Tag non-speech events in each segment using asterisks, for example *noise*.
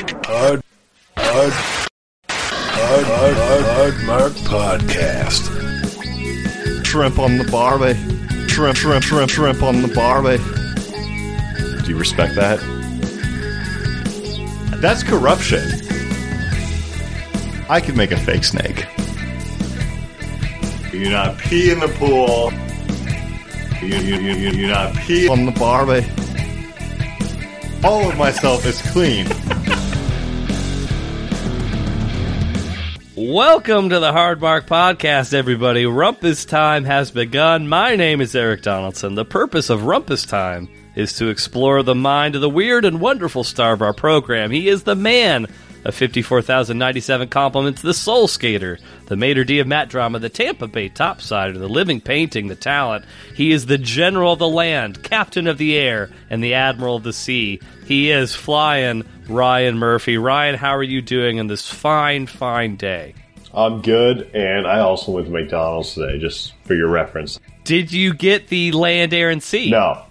Hard, hard, hard, hard, hard, hard Mark Podcast. Shrimp on the barbie. Shrimp, shrimp, shrimp, shrimp on the barbie. Do you respect that? That's corruption. I could make a fake snake. You not pee in the pool. You, you, you, you, you not pee on the barbie. All of myself is clean. Welcome to the Hard Mark Podcast, everybody. Rumpus Time has begun. My name is Eric Donaldson. The purpose of Rumpus Time is to explore the mind of the weird and wonderful star of our program. He is the man of 54,097 compliments, the soul skater, the maitre d' of Matt Drama, the Tampa Bay topsider, the living painting, the talent. He is the general of the land, captain of the air, and the admiral of the sea. He is flying Ryan Murphy. Ryan, how are you doing on this fine, fine day? I'm good, and I also went to McDonald's today, just for your reference. Did you get the land, air, and sea? No,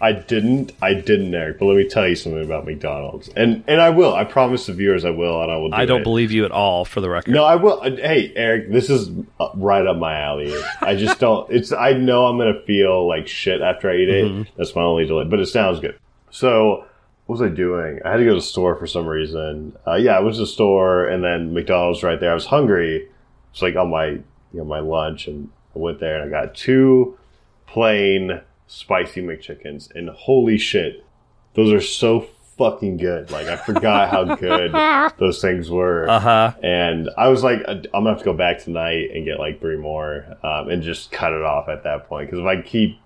I didn't. I didn't, Eric. But let me tell you something about McDonald's, and and I will. I promise the viewers I will, and I will. Do I don't it. believe you at all, for the record. No, I will. uh, Hey, Eric, this is uh, right up my alley. I just *laughs* don't. It's. I know I'm gonna feel like shit after I eat it. That's my only delay. But it sounds good. So, what was I doing? I had to go to the store for some reason. Uh, yeah, I went to the store, and then McDonald's right there. I was hungry. It's like on my you know my lunch, and I went there and I got two plain spicy McChickens, and holy shit, those are so fucking good. Like I forgot how good *laughs* those things were. Uh huh. And I was like, I'm gonna have to go back tonight and get like three more, um, and just cut it off at that point. Because if I keep,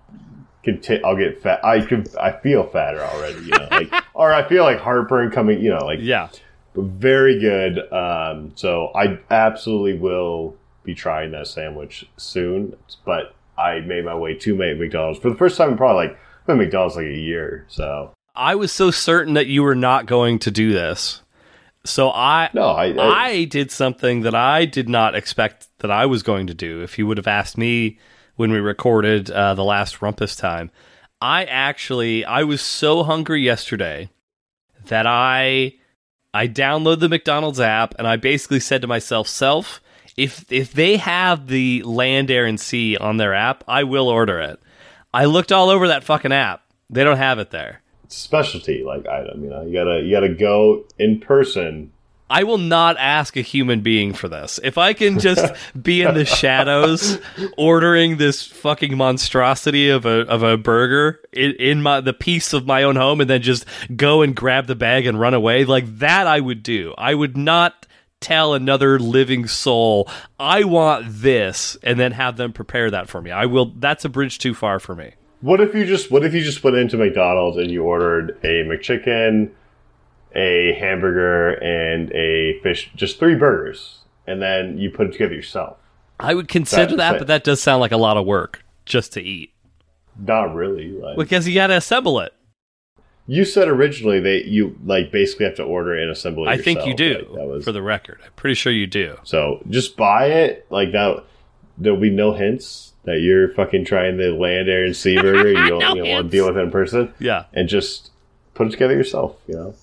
conti- I'll get fat. I could, I feel fatter already, you know, like, *laughs* or I feel like heartburn coming, you know, like, Yeah. very good. Um, so I absolutely will be trying that sandwich soon. But I made my way to McDonald's for the first time in probably like I've been McDonald's like a year. So I was so certain that you were not going to do this. So I no, I, I, I did something that I did not expect that I was going to do. If you would have asked me when we recorded uh, the last Rumpus time, I actually I was so hungry yesterday that I I downloaded the McDonald's app and I basically said to myself, "Self, if if they have the land, air, and sea on their app, I will order it." I looked all over that fucking app. They don't have it there. it's specialty like item. You know, you gotta you gotta go in person. I will not ask a human being for this. If I can just *laughs* be in the shadows ordering this fucking monstrosity of a of a burger in, in my the peace of my own home and then just go and grab the bag and run away, like that I would do. I would not tell another living soul, I want this and then have them prepare that for me. I will that's a bridge too far for me. What if you just what if you just went into McDonald's and you ordered a McChicken, a hamburger, and a fish, just three burgers, and then you put it together yourself? I would consider That- that, but that does sound like a lot of work just to eat. Not really. Like, Because you got to assemble it. You said originally that you like basically have to order and assemble it. I think you do. Like, that was for the record, I'm pretty sure you do. so. Just buy it like that. There'll be no hints that you're fucking trying the land, air, and sea burger. You *laughs* don't, No you don't want to deal with it in person, Yeah. and just put it together yourself. You know,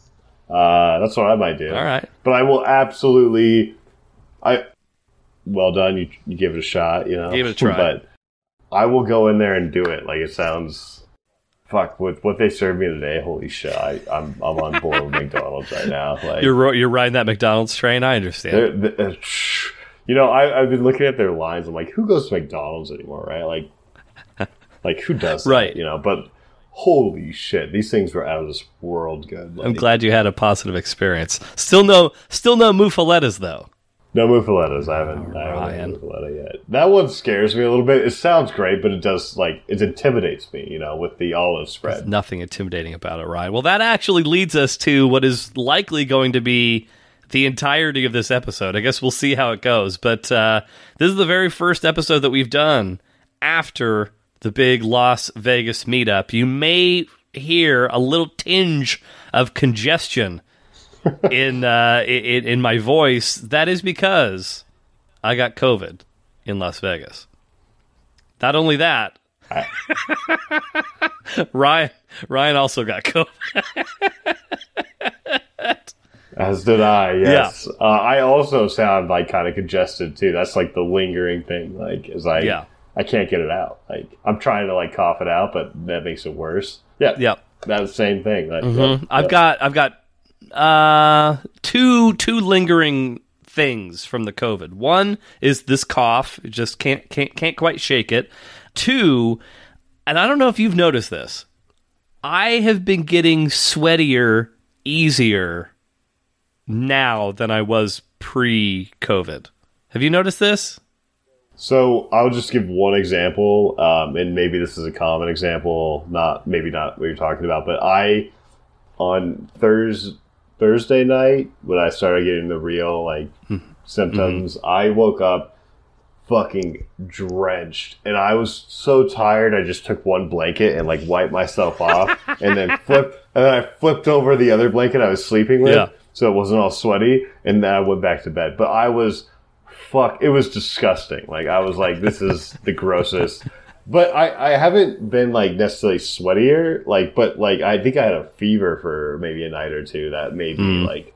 uh, that's what I might do. All right. but I will absolutely. I well done. You you give it a shot. You know, Give it a try. But I will go in there and do it. Like it sounds. Fuck with what they served me today. Holy shit! I, I'm I'm on board with *laughs* McDonald's right now. Like You're ro- you're riding that McDonald's train. I understand. they're, they're- *sighs* you know, I, I've been looking at their lines. I'm like, who goes to McDonald's anymore, right? Like, like who does that, *laughs* Right. You know, but holy shit, these things were out of this world good. I'm glad you had a positive experience. Still no still no muffalettas though. No muffalettas. I haven't. I haven't Ryan. had a yet. That one scares me a little bit. It sounds great, but it does like it intimidates me. You know, with the olive spread. Nothing intimidating about it, Ryan. Well, that actually leads us to what is likely going to be the entirety of this episode. I guess we'll see how it goes. But uh, this is the very first episode that we've done after the big Las Vegas meetup. You may hear a little tinge of congestion *laughs* in uh, in in my voice. That is because I got COVID in Las Vegas. Not only that, *laughs* Ryan Ryan also got *laughs* COVID. As did I. Yes. Uh, I also sound like kind of congested too. That's like the lingering thing. Like, as I, Yeah. I can't get it out. Like, I'm trying to like cough it out, but that makes it worse. Yeah. Yep. That's the same thing. Like, Mhm. yeah, I've got I've got uh two two lingering things from the COVID. One is this cough, just can't can't can't quite shake it. Two, and I don't know if you've noticed this. I have been getting sweatier easier now than I was pre-COVID. Have you noticed this? So I'll just give one example, um, and maybe this is a common example, not maybe not what you're talking about, but I on Thursday Thursday night when I started getting the real like symptoms, I woke up fucking drenched, and I was so tired. I just took one blanket and like wiped myself off, *laughs* and then flipped, and then I flipped over the other blanket I was sleeping with, Yeah. so it wasn't all sweaty, and then I went back to bed. But I was fuck it was disgusting like i was like this is the grossest but i i haven't been like necessarily sweatier like but like i think i had a fever for maybe a night or two that made me hmm. like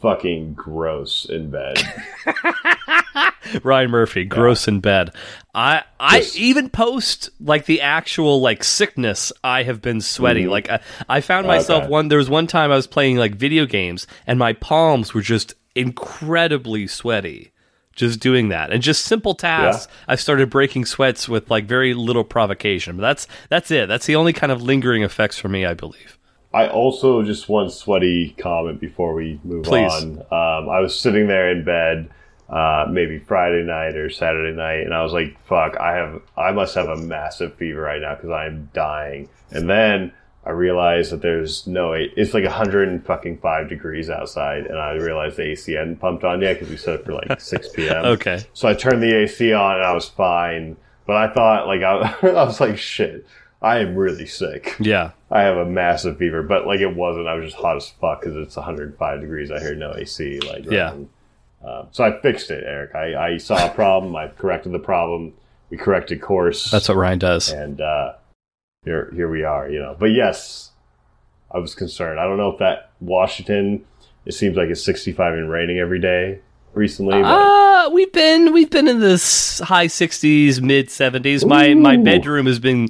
fucking gross in bed *laughs* Ryan Murphy, gross in bed. I I Just- even post like the actual like sickness. I have been sweaty. Mm-hmm. Like I, I found myself Okay. one. There was one time I was playing like video games, and my palms were just incredibly sweaty. Just doing that, and just simple tasks. I started breaking sweats with like very little provocation. But that's that's it. That's the only kind of lingering effects for me, I believe. I also just one sweaty comment before we move Please. on. Um, I was sitting there in bed, uh, maybe Friday night or Saturday night, and I was like, "Fuck! I have, I must have a massive fever right now because I'm dying." And then I realized that there's no, it's like 100 and fucking five degrees outside, and I realized the AC hadn't pumped on yet because we set it for like 6 *laughs* p.m. Okay. So I turned the AC on and I was fine, but I thought like I, *laughs* I was like, "Shit, I am really sick." Yeah. I have a massive fever, but like it wasn't. I was just hot as fuck because it's 105 degrees. I hear no AC. Like Yeah. Um, so I fixed it, Eric. I, I saw a problem. I corrected the problem. We corrected course. That's what Ryan does. and uh, here here we are. You know, but yes, I was concerned. I don't know if that Washington. It seems like it's 65 and raining every day recently. But Uh, we've been we've been in this high 60s, mid 70s. My my bedroom has been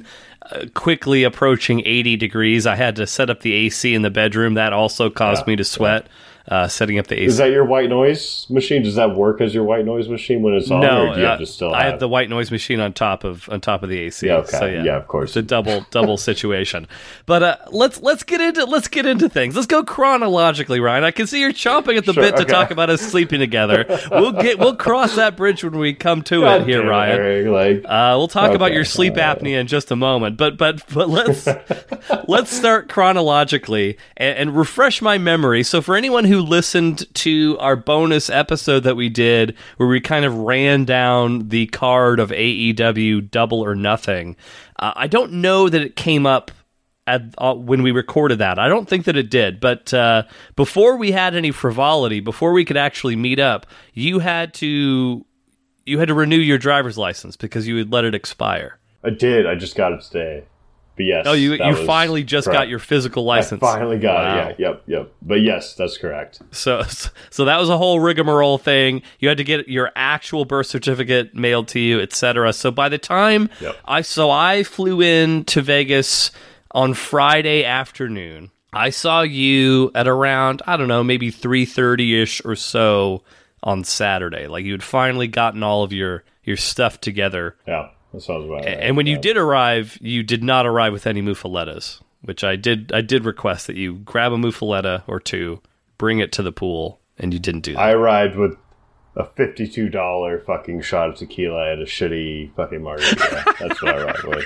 uh, quickly approaching 80 degrees. I had to set up the AC in the bedroom. That also caused Yeah, me to sweat. Uh, setting up the AC. is that your white noise machine? Does that work as your white noise machine when it's on, no, or do you uh, have to still? I have have the white noise machine on top of on top of the AC. Yeah, okay. So yeah, Yeah, of course. It's a double double *laughs* situation. But uh, let's let's get into let's get into things. Let's go chronologically, Ryan. I can see you're chomping at the Sure, bit to okay. talk about us sleeping together. We'll get we'll cross that bridge when we come to God it here, Ryan. Eric, like Uh, we'll talk about your sleep right. apnea in just a moment, but but but let's *laughs* let's start chronologically and, and refresh my memory. So for anyone who listened to our bonus episode that we did, where we kind of ran down the card of AEW Double or Nothing, uh, I don't know that it came up. At, uh, when we recorded that, I don't think that it did. But uh, before we had any frivolity, before we could actually meet up, you had to you had to renew your driver's license because you had let it expire. I did. I just got it today. But yes. Oh, you you finally just got your physical I license. finally got Wow. it. Yeah. Yep. Yep. But yes, that's correct. So *laughs* so that was a whole rigmarole thing. You had to get your actual birth certificate mailed to you, etc. So by the time Yep. I so I flew in to Vegas on Friday afternoon. I saw you at around I don't know maybe three thirty ish or so on Saturday. Like you had finally gotten all of your your stuff together. Yeah. That sounds about right. And when you did arrive, you did not arrive with any muffalettas, which I did. I did request that you grab a muffaletta or two, bring it to the pool, and you didn't do that. I arrived with a fifty-two dollar fucking shot of tequila and a shitty fucking margarita. *laughs* that's what I arrived with.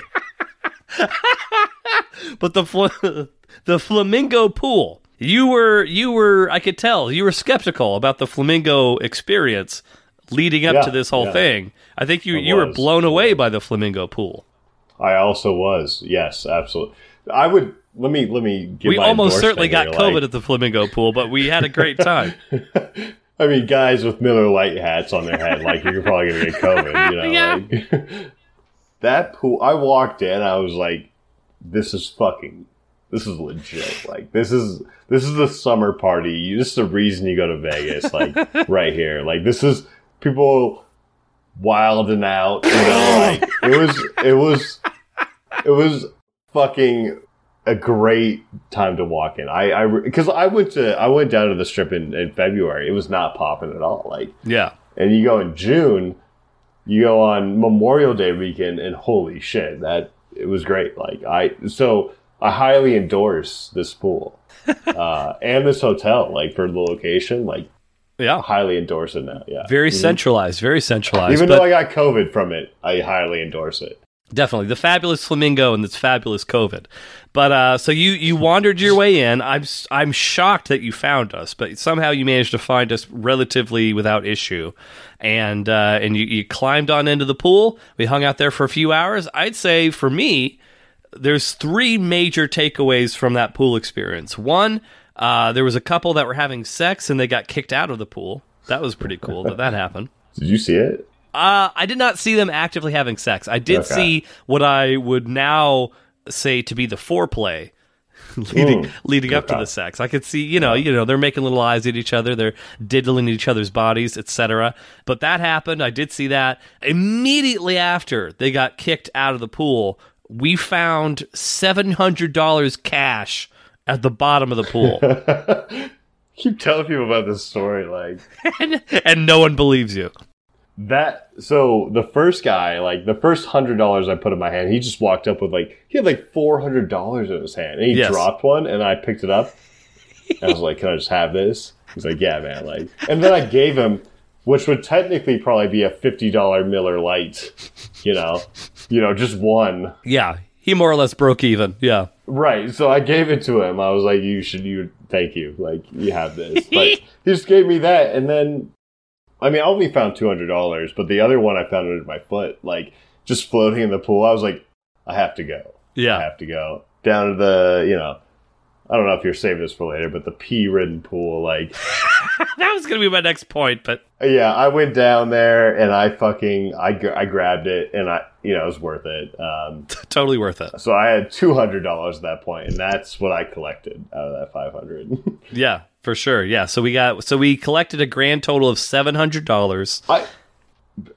*laughs* but the fl- *laughs* the flamingo pool, you were you were. I could tell you were skeptical about the flamingo experience leading up Yeah, to this whole yeah. thing. I think you I you were blown away by the flamingo pool. I also was. Yes, absolutely. I would. Let me. Let me. Give we almost certainly got endorsement COVID here, at the flamingo pool, but we had a great time. *laughs* I mean, guys with Miller Lite hats on their head, like you're probably gonna get COVID. You know, *laughs* Yeah. like *laughs* that pool. I walked in. I was like, "This is fucking. this is legit. Like this is this is the summer party. This is the reason you go to Vegas. Like right here. Like this is people wilding out. You know, like it was it was it was fucking a great time to walk in. I I because I went to I went down to the strip in, in February. It was not popping at all. Like Yeah. and you go in June, you go on Memorial Day weekend, and holy shit, that it was great. Like I, so I highly endorse this pool *laughs* uh, and this hotel. Like for the location, like Yeah. highly endorse it now. Yeah, Very centralized, very centralized. even though I got COVID from it, I highly endorse it. definitely the fabulous flamingo and this fabulous COVID. But uh, so you you wandered your way in. I'm I'm shocked that you found us, but somehow you managed to find us relatively without issue. And uh, and you, you climbed on into the pool. We hung out there for a few hours. I'd say for me, there's three major takeaways from that pool experience. One, uh, there was a couple that were having sex and they got kicked out of the pool. That was pretty cool that that happened. Did you see it? Uh, I did not see them actively having sex. I did Okay. see what I would now say to be the foreplay *laughs* leading Mm. leading up to the sex. I could see, you know, you know, they're making little eyes at each other, they're diddling each other's bodies, etc. But that happened. I did see that. Immediately after they got kicked out of the pool, we found seven hundred dollars cash at the bottom of the pool, *laughs* Keep telling people about this story, like and, *laughs* and no one believes you. that. So the first guy, like the first hundred dollars I put in my hand, he just walked up with like he had like four hundred dollars in his hand, and he Yes. dropped one, and I picked it up. and I was like, "Can I just have this?" He's like, "Yeah, man." Like, and then I gave him, which would technically probably be a fifty dollar Miller Lite, you know, you know, just one. Yeah, he more or less broke even. Yeah. Right. So I gave it to him. I was like, "You should. You thank you. Like you have this." *laughs* But he just gave me that, and then, I mean, I only found two hundred dollars, but the other one I found under my foot, like just floating in the pool. I was like, "I have to go. Yeah. I have to go down to the, you know." I don't know if you're saving this for later, but the pea-ridden pool, like, *laughs* that was going to be my next point, but yeah, I went down there and I fucking, I, I grabbed it and I, you know, it was worth it. Um, *laughs* totally worth it. so I had two hundred dollars at that point, and that's what I collected out of that five hundred. *laughs* Yeah, for sure. Yeah. So we got so we collected a grand total of seven hundred dollars. I,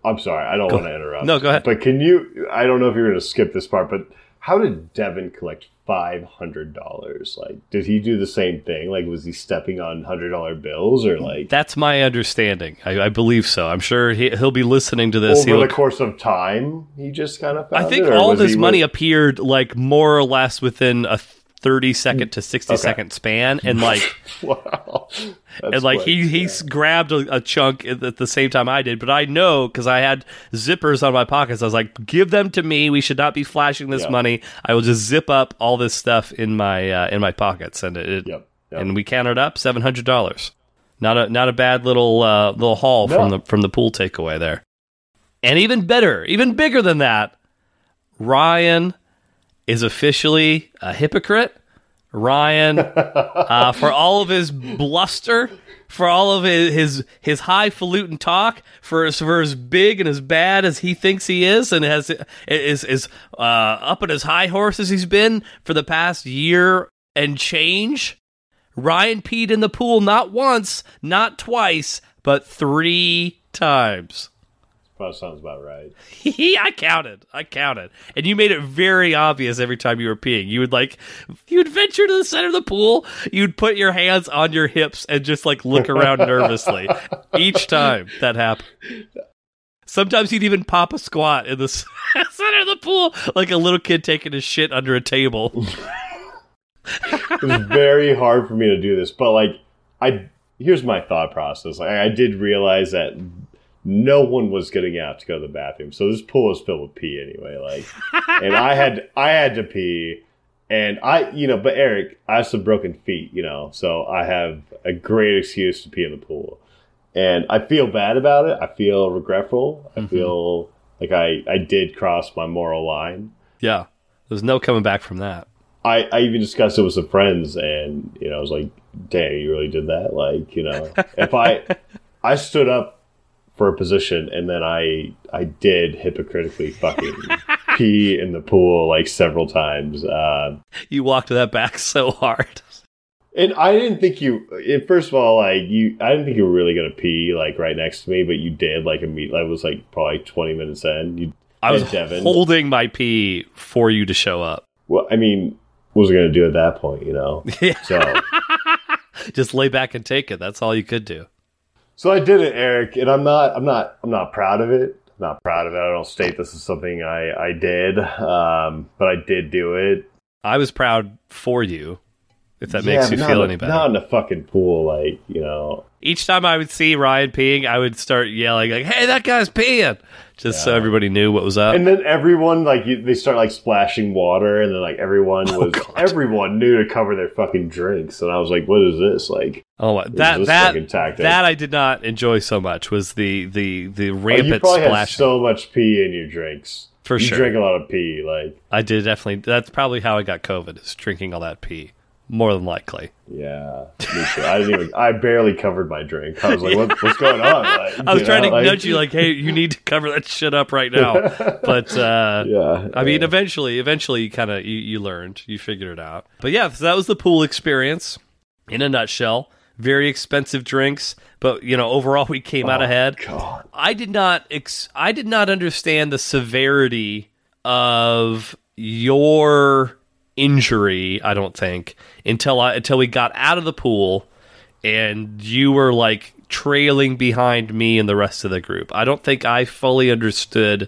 I'm sorry, I don't want to interrupt. No, go ahead. But can you? I don't know if you're going to skip this part, but how did Devin collect five hundred dollars? Like, did he do the same thing? Like, was he stepping on hundred dollar bills, or like That's my understanding. I, I believe so. I'm sure he, he'll be listening to this. over He'll, the course of time, he just kind of? I think it, all of was his he money appeared like more or less within a thirty second to sixty second Okay. span, and like *laughs* Wow, That's and like quick, he he yeah. grabbed a, a chunk at, at the same time I did. But I know because I had zippers on my pockets. I was like, "Give them to me. We should not be flashing this Yeah. money. I will just zip up all this stuff in my uh, in my pockets." And it, it- Yep. yep. and we counted up seven hundred dollars. Not a not a bad little uh, little haul from the from the pool takeaway there. And even better, even bigger than that, Ryan is officially a hypocrite. Ryan, *laughs* uh, for all of his bluster, for all of his his, his highfalutin talk, for as, for as big and as bad as he thinks he is, and has is is uh, up at his high horse as he's been for the past year and change. Ryan peed in the pool not once, not twice, but three times. Probably sounds about right. *laughs* I counted. I counted. And you made it very obvious every time you were peeing. You would like you would venture to the center of the pool, you'd put your hands on your hips and just like look around *laughs* nervously each time that happened. Sometimes you'd even pop a squat in the *laughs* center of the pool like a little kid taking his shit under a table. it was very hard for me to do this, but like I here's my thought process. Like, I did realize that no one was getting out to go to the bathroom, so this pool was filled with pee anyway. Like, *laughs* and I had I had to pee, and I you know, but Eric, I have some broken feet, you know, so I have a great excuse to pee in the pool, and I feel bad about it. I feel regretful. I mm-hmm. feel like I I did cross my moral line. Yeah. There's no coming back from that. I, I even discussed it with some friends, and you know, I was like, "Dang, you really did that!" Like, you know, if I *laughs* I stood up for a position and then I I did hypocritically fucking *laughs* pee in the pool like several times. Uh, You walked that back *laughs* so hard. and I didn't think you. First of all, like you, I didn't think you were really gonna pee like right next to me, but you did. Like immediately, I was like probably twenty minutes in. You, I was Devin. holding my pee for you to show up. Well, I mean, what was I gonna do at that point? You know. *laughs* Yeah. So, Just lay back and take it. That's all you could do. So I did it, Eric, and I'm not. I'm not. I'm not proud of it. I'm not proud of it. I don't state this is something I I did, um, but I did do it. I was proud for you, if that makes Yeah, you feel any better. Not in a fucking pool, like you know. Each time I would see Ryan peeing, I would start yelling like, "Hey, that guy's peeing!" Just so everybody knew what was up. And then everyone like you, they start like splashing water, and then like everyone *laughs* oh, was Oh, everyone knew to cover their fucking drinks, and I was like, "What is this?" Like oh, that that fucking tactic? that I did not enjoy so much was the the the oh, you rampant probably splashing. so much pee in your drinks. For you sure. drink a lot of pee, like I did definitely. That's probably how I got COVID. Is drinking all that pee. More than likely. yeah. I didn't even. I barely covered my drink. I was like, what, "What's going on?" *laughs* Like, I was trying know, to like- nudge you, like, "Hey, you need to cover that shit up right now." *laughs* But uh, yeah. I mean, eventually, eventually, you kind of you, you learned, you figured it out. But yeah, so that was the pool experience in a nutshell. Very expensive drinks, but you know, overall, we came out Oh, ahead. God. I did not ex- I did not understand the severity of your injury, I don't think, until I until we got out of the pool and you were like trailing behind me and the rest of the group. I don't think I fully understood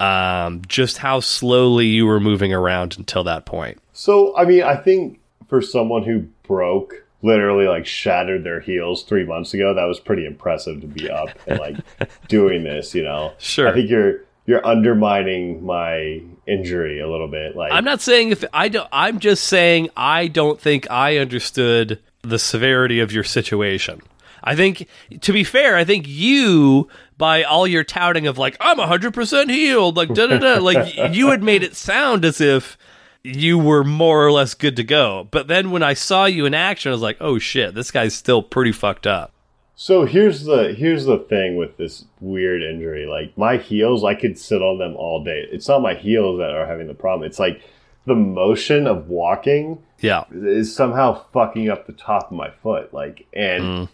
um, just how slowly you were moving around until that point. So, I mean, I think for someone who broke, literally like shattered their heels three months ago, that was pretty impressive to be up and like *laughs* doing this. You know, Sure. I think you're you're undermining my injury a little bit. Like, I'm not saying if I don't. I'm just saying I don't think I understood the severity of your situation. I think, to be fair, I think you, by all your touting of like I'm 100 percent healed, like da da da, like *laughs* you had made it sound as if you were more or less good to go. But then when I saw you in action, I was like, oh shit, this guy's still pretty fucked up. So here's the here's the thing with this weird injury. Like my heels, I could sit on them all day. It's not my heels that are having the problem. It's like the motion of walking Yeah, is somehow fucking up the top of my foot. Like, and mm.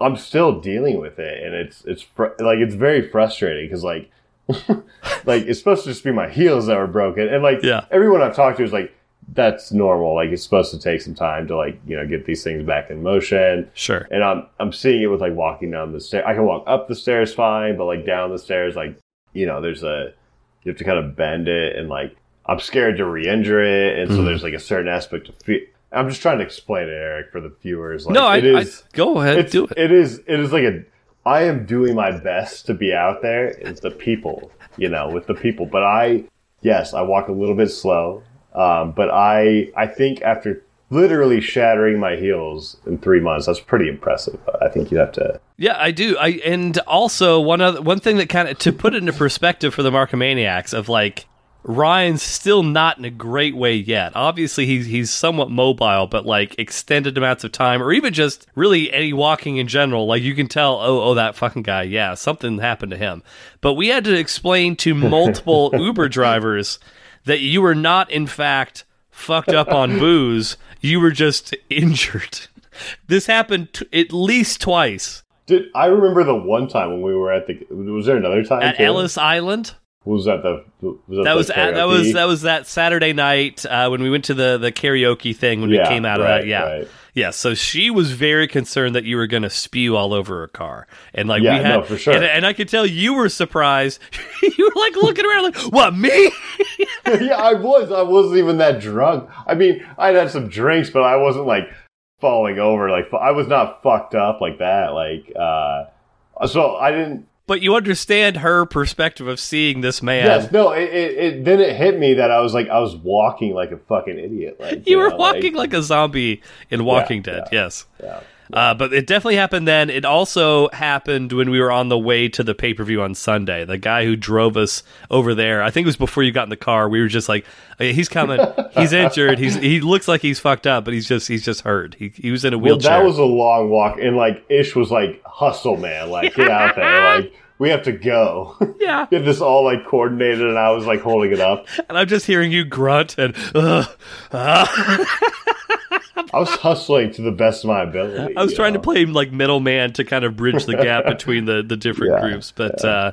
I'm still dealing with it, and it's it's fr- like it's very frustrating because like. *laughs* like it's supposed to just be my heels that were broken and like Yeah. everyone i've talked to is like that's normal like it's supposed to take some time to like you know get these things back in motion sure. and I'm I'm seeing it with like walking down the stair. I can walk up the stairs fine, but like down the stairs, like you know, there's a you have to kind of bend it, and like I'm scared to re-injure it, and so Mhm. there's like a certain aspect of fear. I'm just trying to explain it, Eric, for the viewers. Like, no, I, it is. I go ahead, do it. It is. It is like a. I am doing my best to be out there. It's the people, you know, with the people. But I, yes, I walk a little bit slow. Um, but I, I think after literally shattering my heels in three months, that's pretty impressive. I think you have to. Yeah, I do. I and also one other one thing that kind of to put it into perspective for the Markomaniacs of like Ryan's still not in a great way yet. Obviously, he's he's somewhat mobile, but like extended amounts of time, or even just really any walking in general, like you can tell, oh, oh, that fucking guy, yeah, something happened to him. But we had to explain to multiple *laughs* Uber drivers that you were not, in fact, fucked up on *laughs* booze. You were just injured. This happened t- at least twice. Did I remember the one time when we were at the? Was there another time at too? Ellis Island. Was that the? Was that, That the was at, that was that was that Saturday night uh, when we went to the the karaoke thing when Yeah, we came out of that. Yeah, right. Yeah. So she was very concerned that you were going to spew all over her car, and like Yeah, we had, no, for sure. And, and I could tell you were surprised. *laughs* you were like looking around, like, "What me?" *laughs* yeah, I was. I wasn't even that drunk. I mean, I'd had some drinks, but I wasn't like falling over. Like I was not fucked up like that. Like, uh, so I didn't. But you understand her perspective of seeing this man. Yes, no. It, it, it then it hit me that I was like I was walking like a fucking idiot. Like you were know, walking like, a zombie in Walking Yeah, Dead. yeah. Yes. yeah. Uh, but it definitely happened then. It also happened when we were on the way to the pay per view on Sunday. The guy who drove us over there, I think it was before you got in the car. We were just like, "Okay, "He's coming. He's injured. He's he looks like he's fucked up, but he's just he's just hurt. He he was in a Well, wheelchair." that was a long walk, and like Ish was like, "Hustle, man! Like get out there! *laughs* Like we have to go. Yeah. *laughs* had this all like coordinated, and I was like holding it up. And I'm just hearing you grunt and uh, uh. *laughs* *laughs* I was hustling to the best of my ability. I was trying know? to play like middleman to kind of bridge the gap *laughs* between the the different Yeah, groups. But uh,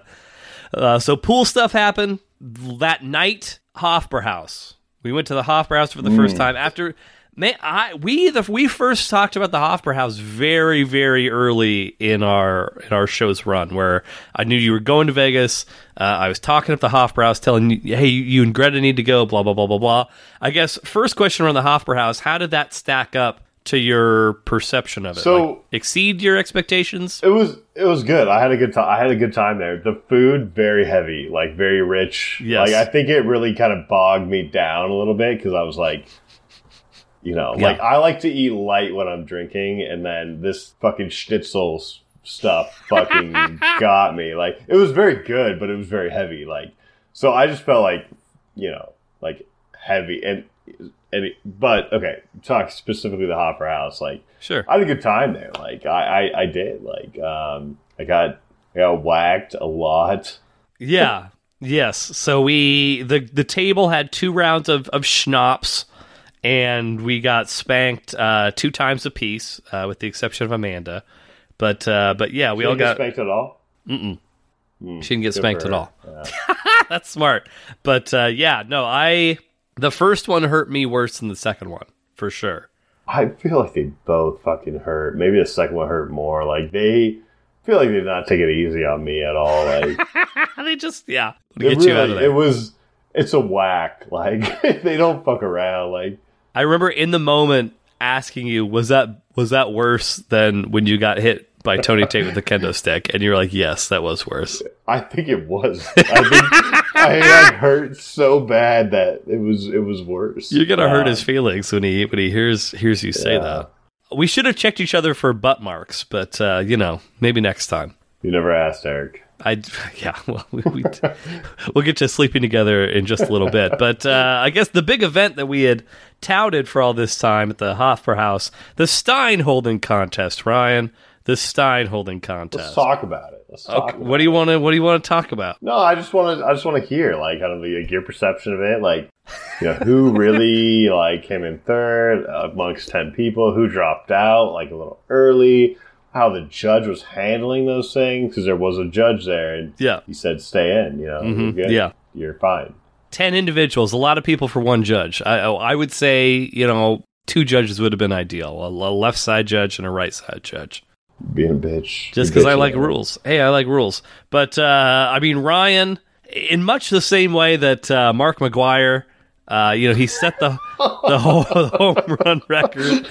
uh, so pool stuff happened that night. Hofbrauhaus. We went to the Hofbrauhaus for the Mm. first time after. Man, I we the we first talked about the Hofbrauhaus very very early in our in our show's run, where I knew you were going to Vegas. Uh, I was talking at the Hofbrauhaus, telling you, "Hey, you, and Greta need to go." Blah blah blah blah blah. I guess first question around the Hofbrauhaus: How did that stack up to your perception of it? So- Like, exceed your expectations? It was it was good. I had a good time. I had a good time there. The food very heavy, like very rich. Yes. Like I think it really kind of bogged me down a little bit because I was like, you know, Yeah. like I like to eat light when I'm drinking, and then this fucking schnitzel stuff fucking *laughs* got me. Like it was very good, but it was very heavy. Like so, I just felt like you know, like heavy and. And it, but okay, talk specifically the Hofbrauhaus. Like Sure. I had a good time there. Like I, I, I did. Like um, I got I got whacked a lot. Yeah. yes. So we the the table had two rounds of of schnapps, and we got spanked uh, two times apiece, uh, with the exception of Amanda. But uh, but yeah, we You all got. spanked at all. She didn't get spanked at all. *laughs* That's smart. But uh, yeah, no, I the first one hurt me worse than the second one for sure. I feel like they both fucking hurt. Maybe the second one hurt more. Like they feel like they did not take it easy on me at all. Like *laughs* they just yeah, get you out of there. It was. It's a whack. *laughs* Like they don't fuck around. Like I remember in the moment asking you, was that was that worse than when you got hit by Tony Tate with the kendo *laughs* stick? And you were like, yes, that was worse. I think it was. I think I got hurt so bad that it was. It was worse. You're gonna hurt Uh, his feelings when he when he hears hears you say Yeah. that. We should have checked each other for butt marks, but uh, you know, maybe next time. You never asked Eric. I *laughs* yeah, *laughs* well, we, we, we'll get to sleeping together in just a little bit. *laughs* But uh, I guess the big event that we had touted for all this time at the Hofbrauhaus, the Stein holding contest, Ryan, the Stein holding Let's contest. talk about it. Let's talk. Okay, what do you want to what do you want to talk about? No, I just want to. I just want to hear like kind of the, like, your perception of it. Like, you know, who really like came in third amongst ten people? Who dropped out like a little early? How the judge was handling those things because there was a judge there and Yeah. he said stay in. You know, Mhm, you're good. yeah. you're fine. 10 individuals, a lot of people for one judge. I, oh, I would say, you know, two judges would have been ideal a, a left side judge and a right side judge. Being a bitch. Just because I like rules. Hey, I like rules. But, uh, I mean, Ryan, in much the same way that uh, Mark McGwire. Uh, you know, he set the the whole home run record.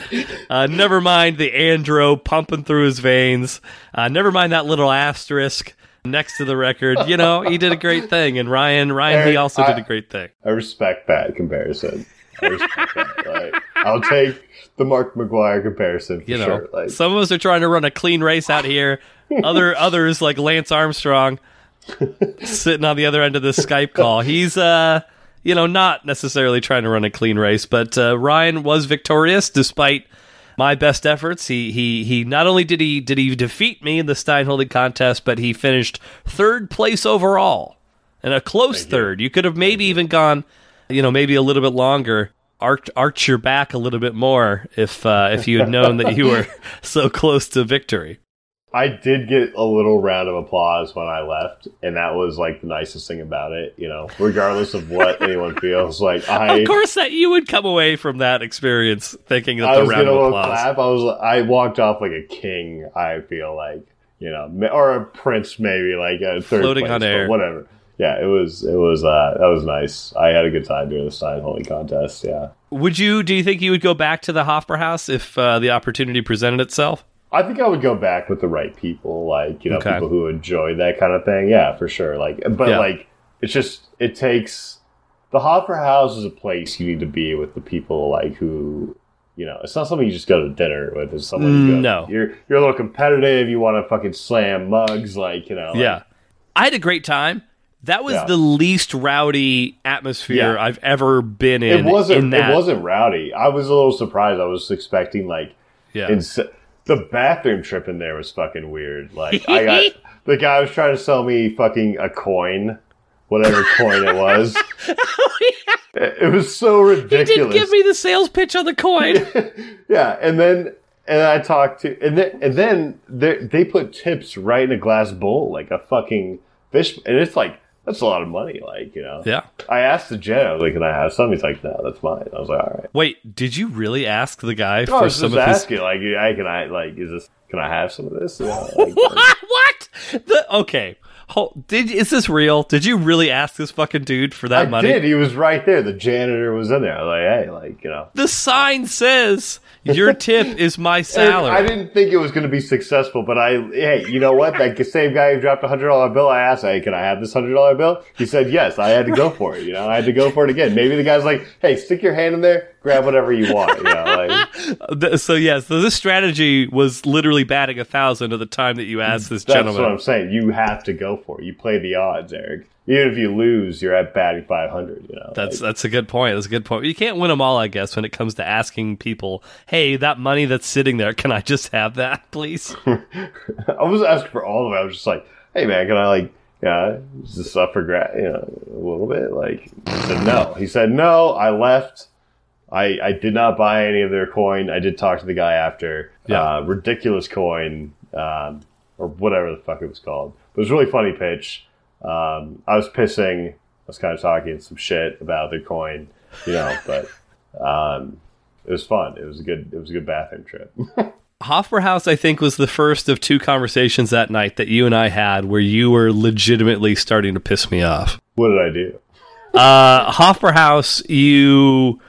Uh, never mind the andro pumping through his veins. Uh, never mind that little asterisk next to the record. You know, he did a great thing, and Ryan Ryan he also I- did a great thing. I respect that comparison. I respect that. Like, I'll take the Mark McGwire comparison for you know sure. Like, some of us are trying to run a clean race out here other *laughs* others like lance armstrong sitting on the other end of this skype call he's uh you know not necessarily trying to run a clean race but uh, ryan was victorious despite my best efforts. He he he not only did he did he defeat me in the stein holding contest but he finished third place overall and a close third. You could have maybe even gone you know maybe a little bit longer arch, arch your back a little bit more if uh, if you had known that you were *laughs* so close to victory I did get a little round of applause when I left, and that was like the nicest thing about it. You know, regardless of what *laughs* anyone feels, like I, of course that you would come away from that experience thinking that I the round of applause clap. I was, I walked off like a king. I feel like you know, or a prince, maybe like a third Floating place, on air. whatever. Yeah, it was, it was, uh, that was nice. I had a good time during the Stein holding contest. Yeah. would you do you think you would go back to the hofbrauhaus if uh, the opportunity presented itself I think I would go back with the right people, like you know, Okay. people who enjoy that kind of thing. Yeah, for sure. Like, but Yeah. like, it's just it takes the Hofbrauhaus is a place you need to be with the people like who, you know, it's not something you just go to dinner with. It's someone you go, No. you're you're a little competitive. You want to fucking slam mugs, like you know. like- yeah i had a great time that was Yeah. the least rowdy atmosphere Yeah. i've ever been in It wasn't. in It wasn't rowdy. I was a little surprised. I was expecting like yeah ins- the bathroom trip in there was fucking weird. Like I got *laughs* the guy was trying to sell me fucking a coin, whatever coin it was. *laughs* Oh, it, it was so ridiculous. He did give me the sales pitch on the coin. *laughs* yeah, and then and I talked to and then and then they they put tips right in a glass bowl like a fucking fish, and it's like that's a lot of money. Like you know, yeah. I asked the Jen, I was like, "Can I have some?" He's like, "No, that's mine." I was like, "All right." Wait, did you really ask the guy I for was some just of his asking, like, I can I like is this? Can I have some of this?" You know, like, what? *laughs* What? The, okay. Hold, did is this real? Did you really ask this fucking dude for that money? I money? did. He was right there. The janitor was in there. I was like, "Hey, like you know." The sign says your *laughs* tip is my salary. I didn't think it was going to be successful, but I, hey, you know what? That same guy who dropped a hundred dollar bill, I asked, "Hey, can I have this hundred dollar bill?" He said yes. I had to go for it. You know, I had to go for it again. Maybe the guy's like, "Hey, stick your hand in there, grab whatever you want." You know, like *laughs* so yes, so this strategy was literally batting a thousand at the time that you asked this that's gentleman. That's what I'm saying. You have to go for it. You play the odds, Eric. Even if you lose, you're at batting five hundred. You know, That's like, that's a good point. That's a good point. You can't win them all, I guess, when it comes to asking people, "Hey, that money that's sitting there, can I just have that, *laughs* please?" *laughs* I was asking for all of it. I was just like, "Hey, man, can I like?" Yeah, just up for grab? You know, a little bit. Like, he said no. He said no. I left. I I did not buy any of their coin. I did talk to the guy after. Yeah. Uh, ridiculous coin, um, or whatever the fuck it was called. But it was a really funny pitch. Um, I was pissing. I was kind of talking some shit about their coin, you know. *laughs* But um, it was fun. It was a good. It was a good bathroom trip. *laughs* Hofbrauhaus, I think, was the first of two conversations that night that you and I had where you were legitimately starting to piss me off. what did I do? Uh, Hofbrauhaus, you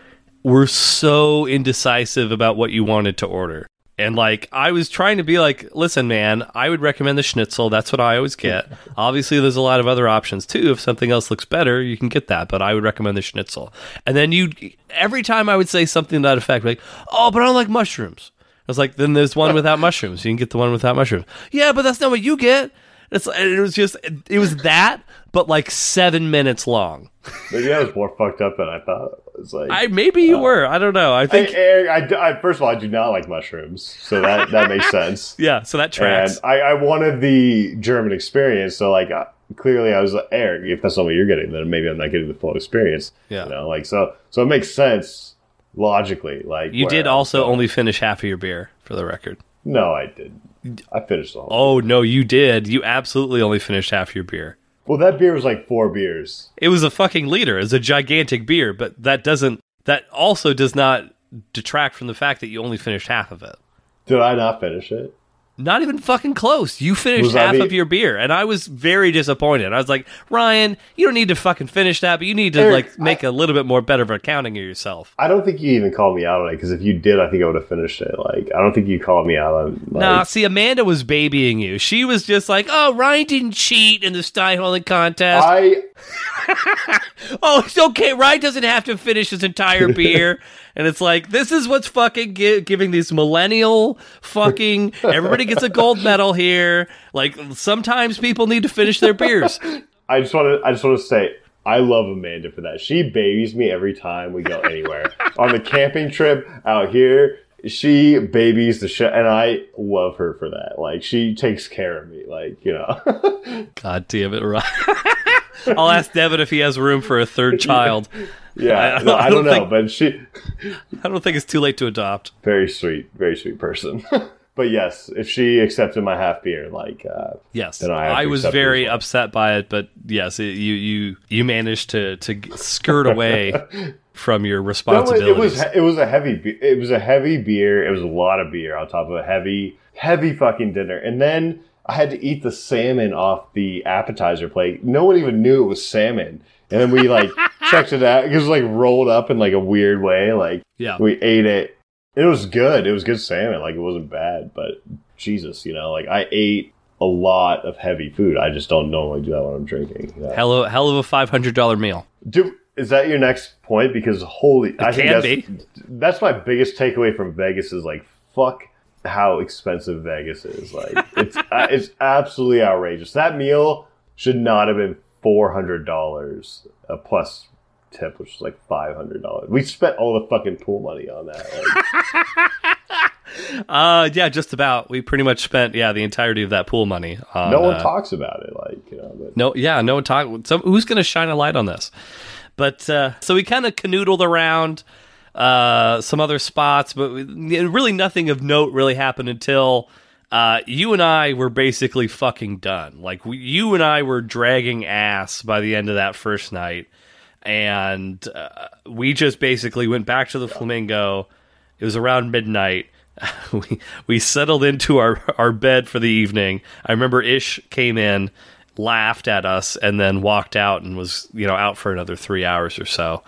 were so indecisive about what you wanted to order. And like I was trying to be like, listen, man, I would recommend the schnitzel. That's what I always get. *laughs* Obviously, there's a lot of other options too. If something else looks better, you can get that. But I would recommend the schnitzel. And then you, every time I would say something to that effect, like, oh, but I don't like mushrooms. I was like, then there's one without *laughs* mushrooms. You can get the one without mushrooms. Yeah, but that's not what you get. It's it was just it was that, but like seven minutes long. Maybe I was more fucked up than I thought. It's like I maybe you were. I don't know. I I, think Eric, I, d- I- first of all, I do not like mushrooms, so that that makes sense. *laughs* yeah. So that And tracks. I, I wanted the German experience, so like uh, clearly I was like, Eric, if that's not what you're getting, then maybe I'm not getting the full experience. Yeah. you know, like so, so it makes sense logically. Like you did also only finish half of your beer, for the record. no, I didn't. I finished the whole. Oh no, you did. You absolutely only finished half your beer. Well, that beer was like four beers. It was a fucking liter. It's a gigantic beer, but that doesn't. That also does not detract from the fact that you only finished half of it. Did I not finish it? Not even fucking close. You finished Was half the- of your beer, and I was very disappointed. I was like, Ryan, you don't need to fucking finish that, but you need to Eric, like make a little bit more better of accounting of yourself. I don't think you even called me out on it because if you did, I think I would have finished it. Like I don't think you called me out on. Like, Nah, see, Amanda was babying you. She was just like, "Oh, Ryan didn't cheat in the Stein holding contest. I *laughs* oh, it's okay. Ryan doesn't have to finish his entire *laughs* beer." and it's like, this is what's fucking gi- giving these millennial fucking everybody gets a gold medal here. Like sometimes people need to finish their beers. *laughs* I just want to I just want to say I love Amanda for that. She babies me every time we go anywhere. On the camping trip out here, she babies the shit and I love her for that. Like she takes care of me like, you know. *laughs* God damn it, Ryan. *laughs* I'll ask Devin if he has room for a third child. yeah. I- no, I I don't don't know, think- but she I don't think it's too late to adopt. very sweet, very sweet person. *laughs* but yes, if she accepted my half beer like uh Yes, Then I I was accept it as very upset by it, but yes, it, you you you managed to to skirt away from your responsibilities. it was it was a heavy it was a heavy beer. It was a lot of beer on top of a heavy heavy fucking dinner, and then I had to eat the salmon off the appetizer plate. No one even knew it was salmon, and then we like *laughs* checked it out. It was like rolled up in like a weird way. Like yeah, we ate it. It was good. It was good salmon. Like it wasn't bad, but Jesus, you know, like I ate a lot of heavy food. I just don't normally do that when I'm drinking. you know? hell of, hell of a five hundred dollar meal. Do is that your next point? Because holy, I think that's that's my biggest takeaway from Vegas is like fuck how expensive Vegas is. Like *laughs* it's uh, it's absolutely outrageous. That meal should not have been four hundred dollars a plus tip, which is like five hundred dollars. We spent all the fucking pool money on that. Like, *laughs* Uh, yeah, just about. We pretty much spent yeah the entirety of that pool money. On, no one uh, talks about it, like you know. But No, yeah, no one talk. So who's going to shine a light on this? But uh, so we kind of canoodled around uh, some other spots, but we- really nothing of note really happened until uh, you and I were basically fucking done. Like we, you and I were dragging ass by the end of that first night, and uh, we just basically went back to the Flamingo. It was around midnight. *laughs* we we settled into our our bed for the evening. I remember Ish came in, laughed at us, and then walked out and was you know out for another three hours or so.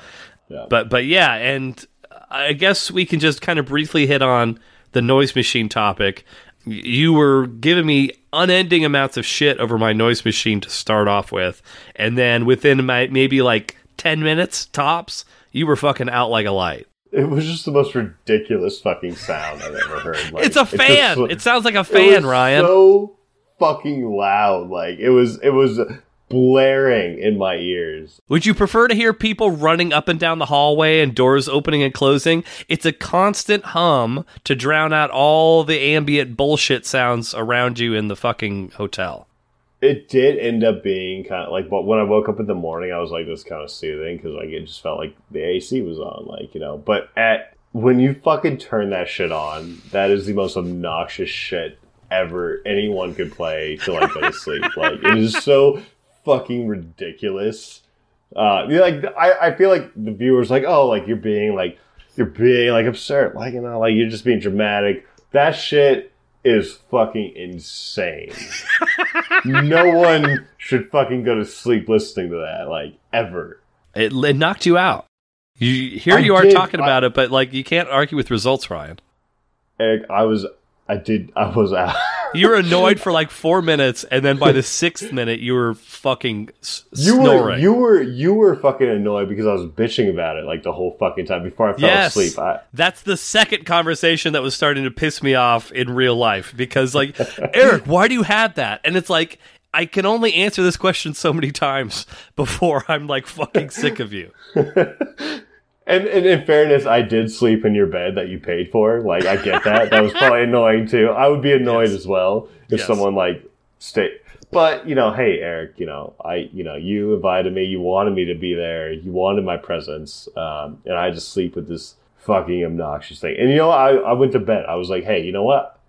Yeah. But but yeah, and I guess we can just kind of briefly hit on the noise machine topic. You were giving me unending amounts of shit over my noise machine to start off with, and then within my maybe like ten minutes tops, you were fucking out like a light. it was just the most ridiculous fucking sound I've ever heard. Like, It's a just fan. so- it sounds like a it fan, was Ryan. So fucking loud, like it was. It was blaring in my ears. Would you prefer to hear people running up and down the hallway and doors opening and closing? It's a constant hum to drown out all the ambient bullshit sounds around you in the fucking hotel. It did end up being kind of like, but when I woke up in the morning, I was like, this kind of soothing because like it just felt like the AC was on, like you know. But at when you fucking turn that shit on, that is the most obnoxious shit ever anyone could play to like go to sleep. Like it is so fucking ridiculous. Uh, like I, I feel like the viewers like, oh, like you're being like you're being like absurd, like you know, like you're just being dramatic. That shit is fucking insane. *laughs* no one should fucking go to sleep listening to that, like ever. It, it knocked you out. You here I you are did. talking I- about it, but like you can't argue with results, Ryan. Eric, I was, I did, I was out. *laughs* You were annoyed for like four minutes, and then by the *laughs* sixth minute, you were fucking You were, snoring. you were, you were fucking annoyed because I was bitching about it like the whole fucking time before I fell yes, asleep. I, that's the second conversation that was starting to piss me off in real life because, like, *laughs* Eric, why do you have that? And it's like I can only answer this question so many times before I'm like fucking sick of you. And, and in fairness, I did sleep in your bed that you paid for. Like, I get that. that was *laughs* probably annoying too. I would be annoyed Yes. as well if Yes. someone like stayed. But you know, hey Eric, you know, I, you know, you invited me. You wanted me to be there. You wanted my presence, um, and I just sleep with this fucking obnoxious thing. And you know, I, I went to bed. I was like, hey, you know what?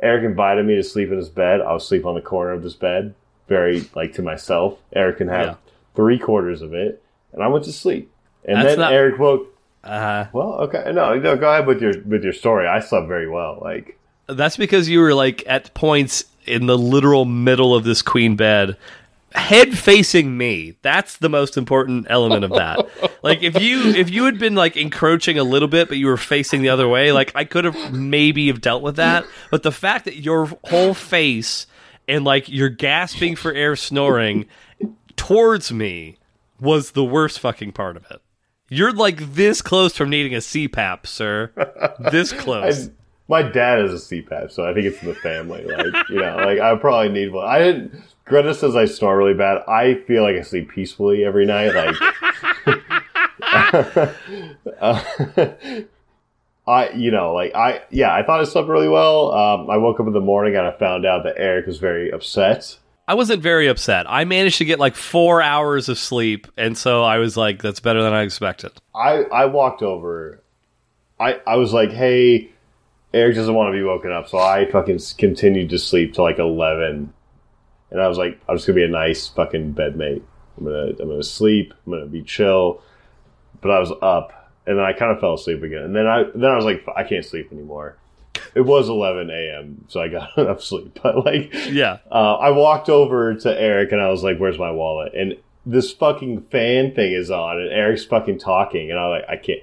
Eric invited me to sleep in his bed. I'll sleep on the corner of this bed, very like to myself. Eric can have Yeah. three quarters of it, and I went to sleep. And That's then not- Eric woke. Uh, Well, okay, no, no, go ahead with your with your story. I slept very well. Like, that's because you were like at points in the literal middle of this queen bed. Head facing me. That's the most important element of that. *laughs* like if you if you had been like encroaching a little bit, but you were facing the other way, like I could have maybe have dealt with that. But the fact that your whole face and like you're gasping for air, snoring towards me was the worst fucking part of it. You're like this close from needing a CPAP, sir. This *laughs* I, close. my dad is a CPAP, so I think it's in the family. Like, you know, like I probably need one. I didn't. Greta says I snore really bad. I feel like I sleep peacefully every night. Like, uh, *laughs* I, you know, like I, yeah, I thought I slept really well. Um, I woke up in the morning and I found out that Eric was very upset. I wasn't very upset. I managed to get like four hours of sleep, and so I was like, "That's better than I expected." I I walked over. I I was like, hey, Eric doesn't want to be woken up, so I fucking continued to sleep till like eleven, and I was like, I'm just gonna be a nice fucking bedmate. I'm gonna I'm gonna sleep. I'm gonna be chill. But I was up, and then I kind of fell asleep again, and then I then I was like, I can't sleep anymore. It was 11 a.m., so I got *laughs* enough sleep. But like, Yeah, uh, I walked over to Eric and I was like, "Where's my wallet?" And this fucking fan thing is on, and Eric's fucking talking, and I'm like, "I can't."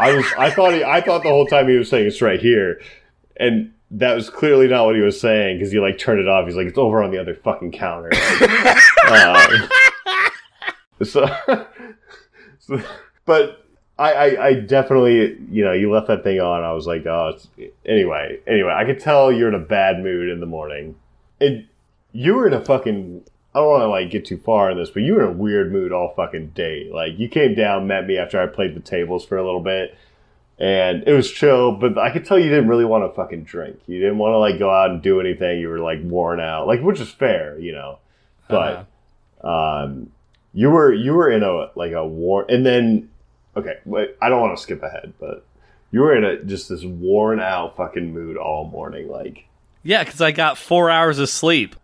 I was, I thought he, I thought the whole time he was saying it's right here, and that was clearly not what he was saying because he like turned it off. He's like, "It's over on the other fucking counter." *laughs* um, so, *laughs* so, but I, I, I definitely, you know, you left that thing on. I was like, oh, it's, anyway, anyway, I could tell you're in a bad mood in the morning. And you were in a fucking, I don't want to like get too far in this, but you were in a weird mood all fucking day. Like you came down, met me after I played the tables for a little bit. and it was chill. But I could tell you didn't really want to fucking drink. You didn't want to like go out and do anything. You were like worn out, like which is fair, you know. But um, you were you were in a like a war, and then okay, wait, I don't want to skip ahead, but you were in a just this worn out fucking mood all morning. Like, Yeah, because I got four hours of sleep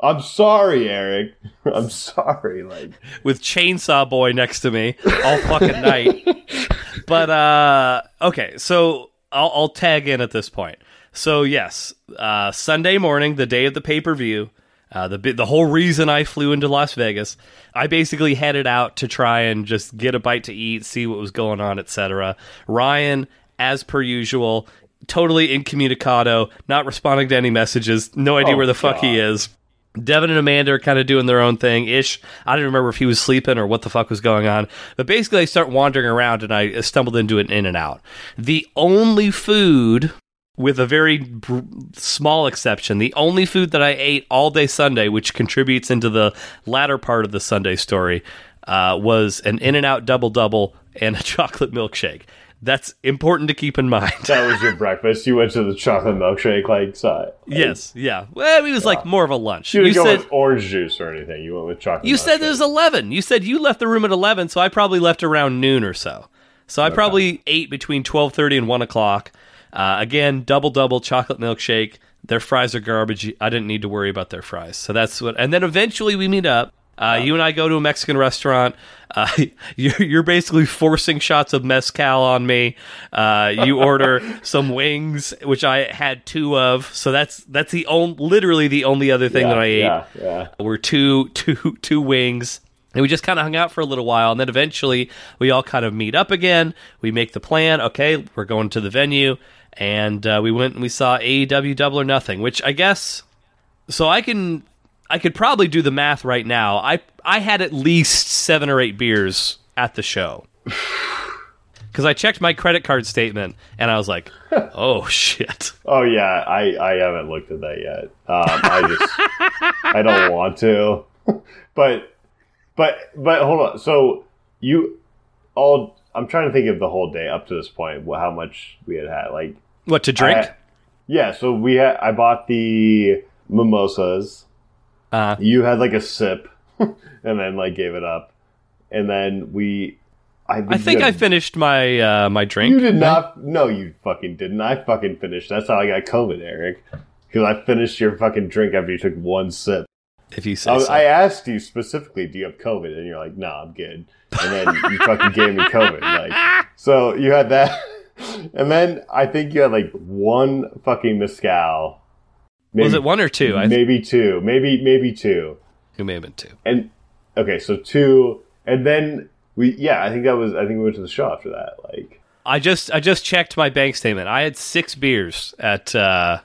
I'm sorry, Eric. *laughs* I'm sorry. Like, with Chainsaw Boy next to me all fucking night. *laughs* But uh, okay, so I'll, I'll tag in at this point. So yes, uh, Sunday morning, the day of the pay per view, uh, the the whole reason I flew into Las Vegas, I basically headed out to try and just get a bite to eat, see what was going on, etc. Ryan, as per usual, totally incommunicado, not responding to any messages, no idea Oh, where the fuck he is. Devin and Amanda are kind of doing their own thing ish. I don't remember if he was sleeping or what the fuck was going on. But basically, I start wandering around and I stumbled into an In-N-Out. The only food, with a very br- small exception, the only food that I ate all day Sunday, which contributes into the latter part of the Sunday story, uh, was an In-N-Out double double and a *laughs* chocolate milkshake. That's important to keep in mind. that was your breakfast. You went to the chocolate milkshake like side. yes, yeah. Well, it was like more of a lunch. You didn't You go said with orange juice or anything. You went with chocolate. You said it was 11. You said you left the room at 11, so I probably left around noon or so. So I probably ate between 12:30 and 1 o'clock. Uh, again, double double chocolate milkshake. Their fries are garbage. I didn't need to worry about their fries. So that's what. And then eventually we meet up. Uh, you and I go to a Mexican restaurant. Uh, *laughs* you're, you're basically forcing shots of mezcal on me. Uh, you *laughs* order some wings, which I had two of. So that's that's the only, literally the only other thing yeah, that I ate Yeah, yeah. were two two two wings and we just kind of hung out for a little while and then eventually we all kind of meet up again we make the plan okay we're going to the venue and uh, we went and we saw AEW Double or Nothing which I guess so I can I could probably do the math right now I I had at least 7 or 8 beers at the show *sighs* cuz I checked my credit card statement and I was like *laughs* oh shit Oh yeah, I I haven't looked at that yet. Um, I just I don't *laughs* want to, *laughs* but but but hold on. So you all I'm trying to think of the whole day up to this point. How much we had had like what to drink I- yeah. So we had I bought the mimosas. uh You had like a sip, *laughs* and then like gave it up, and then we. I, I think I finished my uh, my drink. You did not. No, you fucking didn't. I fucking finished. That's how I got COVID, Eric. Because I finished your fucking drink after you took one sip. if you say I, so. I asked you specifically, "Do you have COVID?" And you're like, "Nah, I'm good." And then you fucking gave me COVID. Like, so you had that, *laughs* *laughs* and then I think you had like one fucking mezcal. was it one or two? I Maybe two. Maybe maybe two. it may have been two. And okay, so two, and then we. Yeah, I think that was. I think we went to the show after that. Like. I just I just checked my bank statement. I had six beers at uh,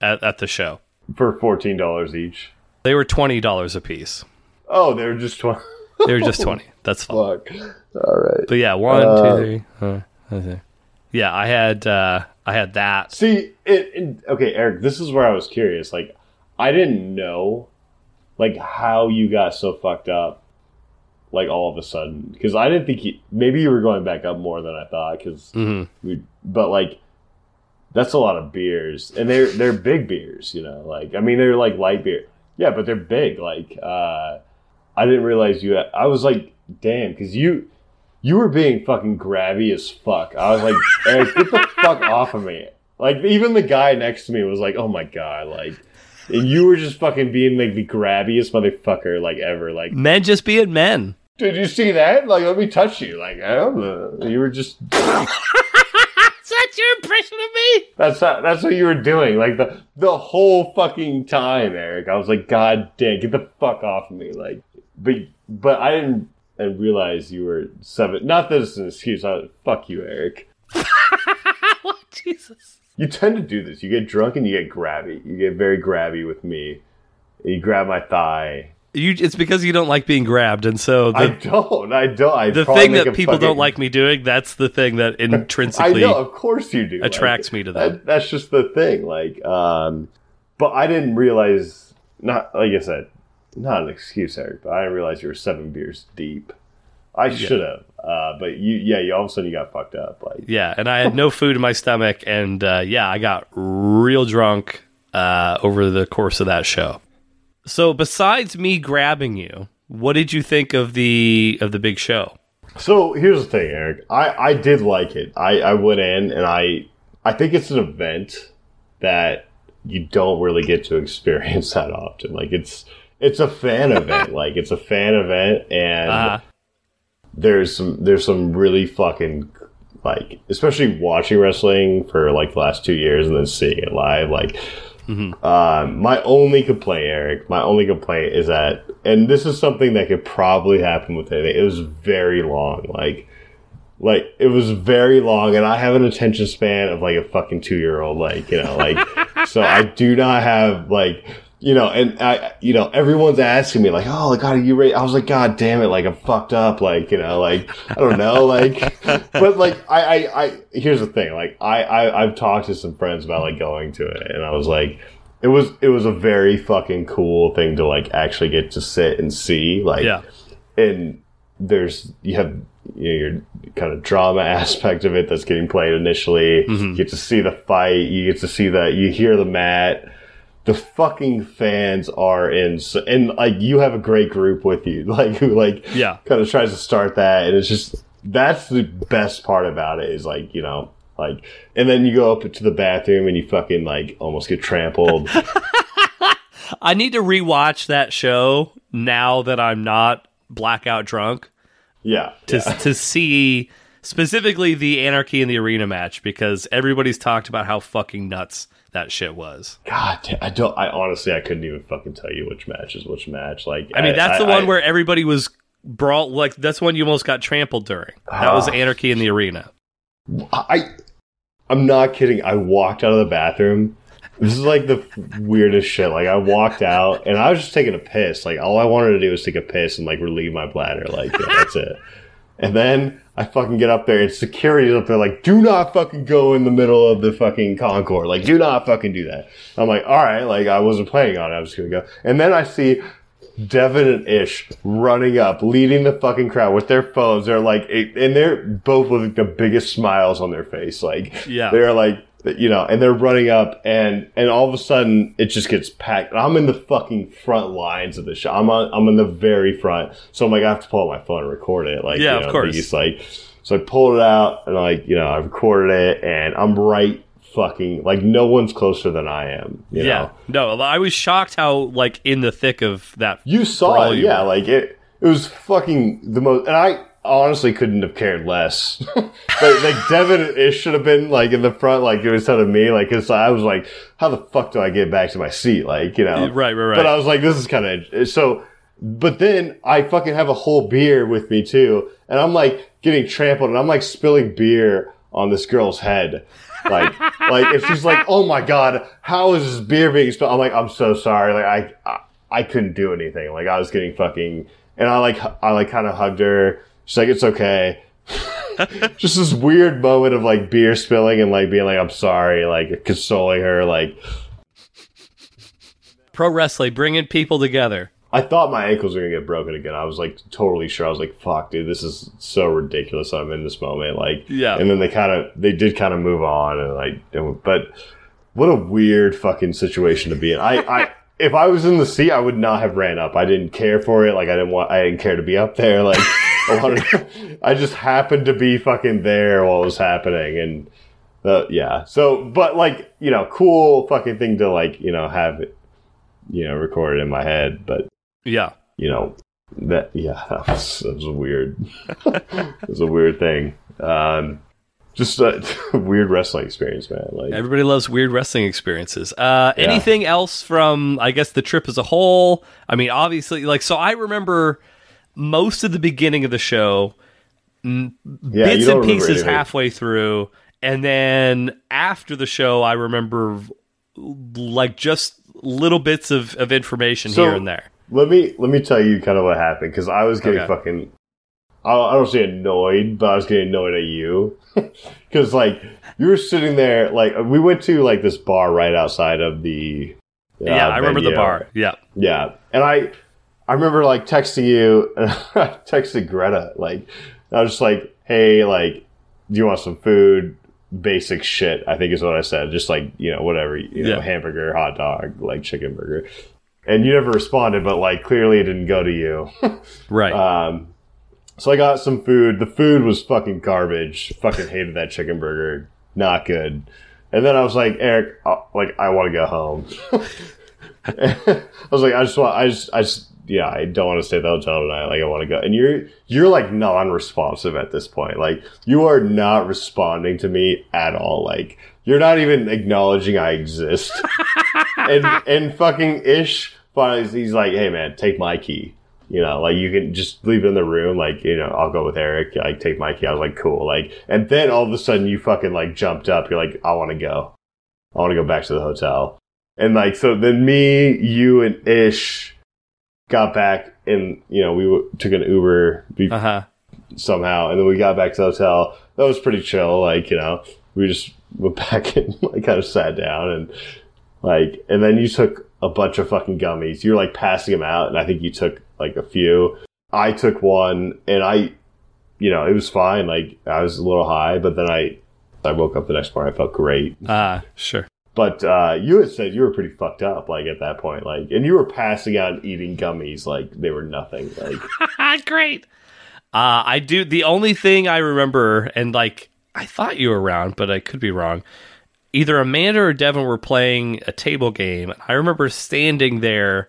at, at the show. For fourteen dollars each. They were twenty dollars a piece. Oh, they were just twenty. They were just twenty. That's *laughs* fine. Fuck. All right. But yeah, one, Uh, two, three. Uh, okay. Yeah, I had uh, I had that. See, it, it. Okay, Eric. This is where I was curious. Like, I didn't know, like, how you got so fucked up, like all of a sudden. Because I didn't think you. Maybe you were going back up more than I thought. Because hmm we. But like, that's a lot of beers, and they're they're big beers. You know, like I mean, they're like light beer. Yeah, but they're big. Like, uh, I didn't realize you. Had, I was like, damn, because you. You were being fucking grabby as fuck. I was like, Eric, get the fuck off of me. Like, even the guy next to me was like, oh my god, like, and you were just fucking being like the grabbiest motherfucker like ever. Like, Men just being men. did you see that? Like, let me touch you. Like, I don't know. You were just *laughs* Is that your impression of me? that's how, that's what you were doing. Like the the whole fucking time, Eric. I was like, God damn, get the fuck off of me. Like, but but I didn't and realize you were seven. Not that it's an excuse. I fuck you, Eric. *laughs* Jesus. You tend to do this. You get drunk and you get grabby. You get very grabby with me. You grab my thigh. You, it's because you don't like being grabbed, and so I the, don't. I don't. I the thing that people fucking- don't like me doing, that's the thing that intrinsically. *laughs* I intrinsically know, of course you do. attracts me to that. That's just the thing. Like, um, but I didn't realize. Not like I said, not an excuse, Eric. But I didn't realize you were seven beers deep. I should have. Uh, but you, yeah, you all of a sudden you got fucked up. Like, Yeah, and I had no food in my stomach, and uh, yeah, I got real drunk uh, over the course of that show. So, besides me grabbing you, what did you think of the of the big show? So here's the thing, Eric. I, I did like it. I, I went in and I I think it's an event that you don't really get to experience *laughs* that often. Like it's it's a fan *laughs* event. Like it's a fan event and Uh, there's some there's some really fucking like especially watching wrestling for like the last two years and then seeing it live like um, my only complaint eric my only complaint is that and this is something that could probably happen with it it was very long like like it was very long and i have an attention span of like a fucking two year old like you know like *laughs* so i do not have like you know and i you know everyone's asking me like oh god are you ready i was like god damn it like i'm fucked up like you know like i don't know like *laughs* but like I, I i here's the thing like I, I i've talked to some friends about like going to it and i was like it was it was a very fucking cool thing to like actually get to sit and see like yeah, and there's you have you know, your kind of drama *laughs* aspect of it that's getting played initially. Mm-hmm. You get to see the fight. You get to see that. You hear the mat. The fucking fans are in, and like you have a great group with you, *laughs* like who like Yeah. kind of tries to start that, and it's just that's the best part about it is like you know like, and then you go up to the bathroom and you fucking like almost get trampled. *laughs* I need to rewatch that show now that I'm not blackout drunk yeah, to yeah. to see specifically the Anarchy in the Arena match because everybody's talked about how fucking nuts that shit was. God, I don't. I honestly, I couldn't even fucking tell you which match is which match. Like, I mean, that's the I- one I- where everybody was brawl like that's the one you almost got trampled during. That was Ah. Anarchy in the Arena. I. I'm not kidding. I walked out of the bathroom. This is like the weirdest shit. Like, I walked out and I was just taking a piss. Like, all I wanted to do was take a piss and like relieve my bladder. Like, yeah, that's it. And then I fucking get up there and security's up there like, do not fucking go in the middle of the fucking concourse. Like, do not fucking do that. I'm like, all right. Like, I wasn't planning on it. I was just gonna go. And then I see Devin and Ish running up, leading the fucking crowd with their phones. They're like, and they're both with the biggest smiles on their face. Like, Yeah. they're like, you know, and they're running up, and and all of a sudden it just gets packed. I'm in the fucking front lines of the show. I'm on, I'm in the very front. So I'm like, I have to pull out my phone and record it. Like, Yeah, you of know, course. It's like, so I pulled it out and like, you know, I recorded it, and I'm right fucking like no one's closer than I am. You yeah. know? No, I was shocked how like in the thick of that You saw it, you yeah. were. Like it, it was fucking the most, and I honestly couldn't have cared less. *laughs* but like Devin, it should have been like in the front, like it was telling me, like, cause I was like, how the fuck do I get back to my seat? Like, you know, Right, right, right. But I was like, this is kind of so. But then I fucking have a whole beer with me too, and I'm like getting trampled, and I'm like spilling beer on this girl's head. Like, *laughs* like if she's like, "Oh my god, how is this beer being spilled?" I'm like, "I'm so sorry." Like, I, I, I couldn't do anything. Like, I was getting fucking, and I like, I like kind of hugged her. She's like, "It's okay." *laughs* Just this weird moment of like beer spilling and like being like, "I'm sorry," like consoling her. Like, pro wrestling bringing people together. I thought my ankles were gonna get broken again. I was like totally sure. I was like, "Fuck, dude, this is so ridiculous." I'm in this moment, like, Yeah. And then they kind of, they did kind of move on, and like, but what a weird fucking situation to be in. I, I, if I was in the seat, I would not have ran up. I didn't care for it. Like, I didn't want, I didn't care to be up there. *laughs* Like, I wanted, *laughs* I just happened to be fucking there while it was happening, and uh, yeah. So, but like, you know, cool fucking thing to like, you know, have it, you know, recorded in my head, but Yeah. you know that yeah *laughs* that was, that was a weird it was a weird thing um just a *laughs* weird wrestling experience man like Everybody loves weird wrestling experiences. Uh, Anything else from, I guess, the trip as a whole? I mean, obviously, like, so I remember most of the beginning of the show, Yeah, bits and pieces halfway through, and then after the show, I remember like just little bits of, of information So- here and there. let me let me tell you kind of what happened because i was getting Okay. fucking I, I don't say annoyed but i was getting annoyed at you *laughs* because like you were sitting there like we went to like this bar right outside of the uh, yeah, I remember the bar. Yeah. Yeah, and I, I remember like texting you, and I texted Greta, like, I was just like, hey, like, do you want some food? Basic shit, I think is what I said. Just like, you know, whatever, you know, Yeah. hamburger, hot dog, like chicken burger. And you never responded, but like, clearly it didn't go to you. Right. *laughs* Um, so I got some food. The food was fucking garbage. Fucking hated that chicken burger. Not good. And then I was like, Eric, uh, like I want to go home. *laughs* I was like, I just want, I just, I just, yeah, I don't want to stay at the hotel tonight. Like I want to go. And you're, you're like non-responsive at this point. Like you are not responding to me at all. Like you're not even acknowledging I exist. *laughs* and and fucking ish finally he's like, hey man, take my key. You know, like you can just leave it in the room. Like, you know, I'll go with Eric. Like, take my key. I was like, cool. Like, and then all of a sudden you fucking like jumped up. You're like, I want to go. I want to go back to the hotel. And like, so then me, you, and Ish got back and, you know, we w- took an Uber be- Uh huh. somehow. And then we got back to the hotel. That was pretty chill. Like, you know, we just went *laughs* back and like kind of sat down and like, and then you took a bunch of fucking gummies. You were like passing them out. And I think you took like a few. I took one and I, you know, it was fine. Like I was a little high, but then I, I woke up the next morning. I felt great. Ah, sure. But uh, you had said you were pretty fucked up, like at that point, like, and you were passing out and eating gummies like they were nothing. Like, *laughs* Great. Uh, I do. The only thing I remember, and like, I thought you were around, but I could be wrong. Either Amanda or Devin were playing a table game. I remember standing there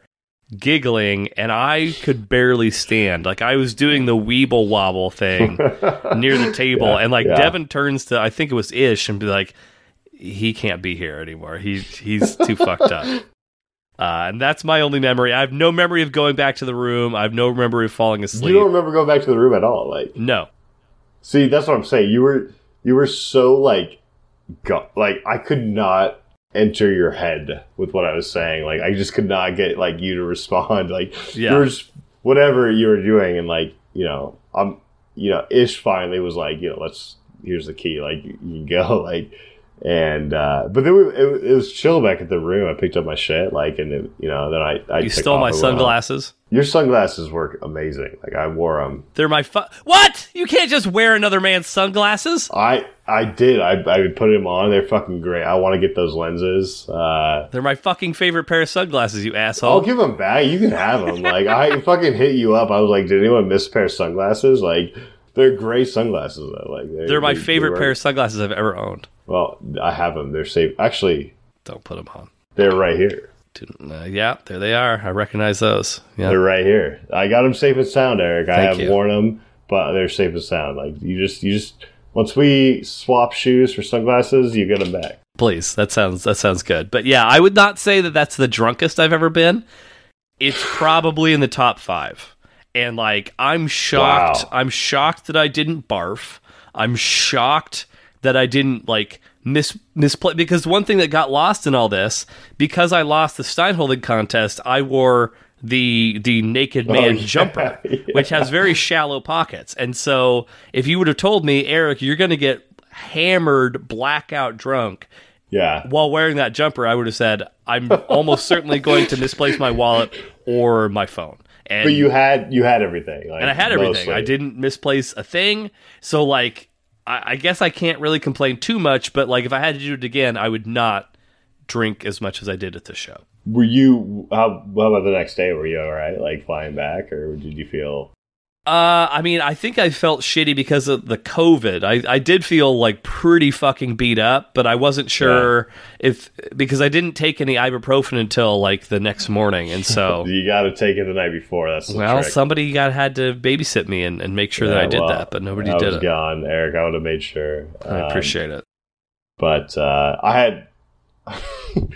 giggling, and I could barely stand. Like, I was doing the weeble wobble thing *laughs* near the table, Yeah, and like, yeah. Devin turns to, I think it was Ish, and be like, he can't be here anymore. He, he's too fucked up. *laughs* Uh, and that's my only memory. I have no memory of going back to the room. I have no memory of falling asleep. you don't remember going back to the room at all. Like, No. see, that's what I'm saying. You were you were so like, go- like I could not enter your head with what I was saying. Like, I just could not get like you to respond. *laughs* Like, Yeah. you were just whatever you were doing, and like, you know, I'm, you know, Ish finally was like, you know, let's here's the key. Like, you can go. *laughs* Like. And uh, but then we, it, it was chill back at the room. I picked up my shit, like, and it, you know, then I, I You stole my sunglasses. Your sunglasses work amazing. Like I wore them. They're my fu- What? You can't just wear another man's sunglasses. I I did. I I put them on. They're fucking great. I want to get those lenses. Uh, They're my fucking favorite pair of sunglasses, you asshole. I'll give them back. You can have them. Like I *laughs* fucking hit you up. I was like, did anyone miss a pair of sunglasses? Like they're gray sunglasses though. Like They're my they- they favorite work. pair of sunglasses I've ever owned. Well, I have them. They're safe. Actually, Don't put them on. they're right here. Uh, yeah, there they are. I recognize those. Yeah. They're right here. I got them safe and sound, Eric. I have you. worn them, but they're safe and sound. Like you just you just once we swap shoes for sunglasses, you get them back. Please, that sounds that sounds good. But yeah, I would not say that that's the drunkest I've ever been. It's probably in the top five. And like, I'm shocked. Wow. I'm shocked that I didn't barf. I'm shocked that I didn't like mis misplay because one thing that got lost in all this because I lost the Steinholding contest, I wore the the naked oh, man yeah. jumper, *laughs* Yeah. which has very shallow pockets. And so, if you would have told me, Eric, you're going to get hammered, blackout drunk Yeah. while wearing that jumper, I would have said, I'm almost certainly going to misplace my wallet or my phone. And, But you had you had everything. Like, and I had everything. mostly. I didn't misplace a thing. So, like, I, I guess I can't really complain too much, but, like, if I had to do it again, I would not drink as much as I did at the show. Were you how, how about the next day? Were you all right, like flying back, or did you feel? Uh, I mean, I think I felt shitty because of the COVID. I, I did feel like pretty fucking beat up, but I wasn't sure if because I didn't take any ibuprofen until like the next morning, and so *laughs* You got to take it the night before. That's well, trick. somebody got had to babysit me and, and make sure that I did well, that, but nobody I did was it. gone, Eric. I would have made sure. I Um, appreciate it. but uh, I had. *laughs* I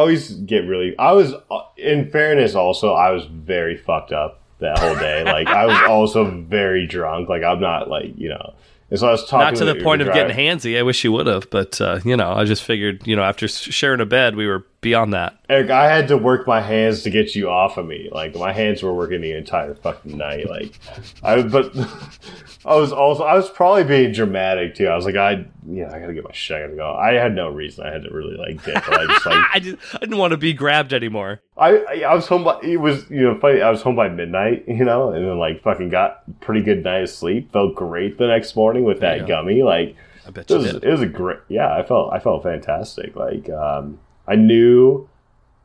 always get really. I was, in fairness, also I was very fucked up that whole day. like I was also very drunk. Like I'm not like you know. And so I was talking Not to the point of driver. getting handsy. I wish you would have, but uh, you know, I just figured, you know, after sharing a bed, we were beyond that? Eric, I had to work my hands to get you off of me. Like my hands were working the entire fucking night. Like I but *laughs* I was also I was probably being dramatic too. I was like, I yeah, I gotta get my shit. I gotta go. I had no reason. I had to really like dip. I just like *laughs* I just I didn't want to be grabbed anymore. I I I was home by it was you know funny. I was home by midnight, *laughs* you know, and then like fucking got pretty good night of sleep. Felt great the next morning with that Yeah. gummy. Like I bet it you was did. it was a great yeah. I felt I felt fantastic. Like um, I knew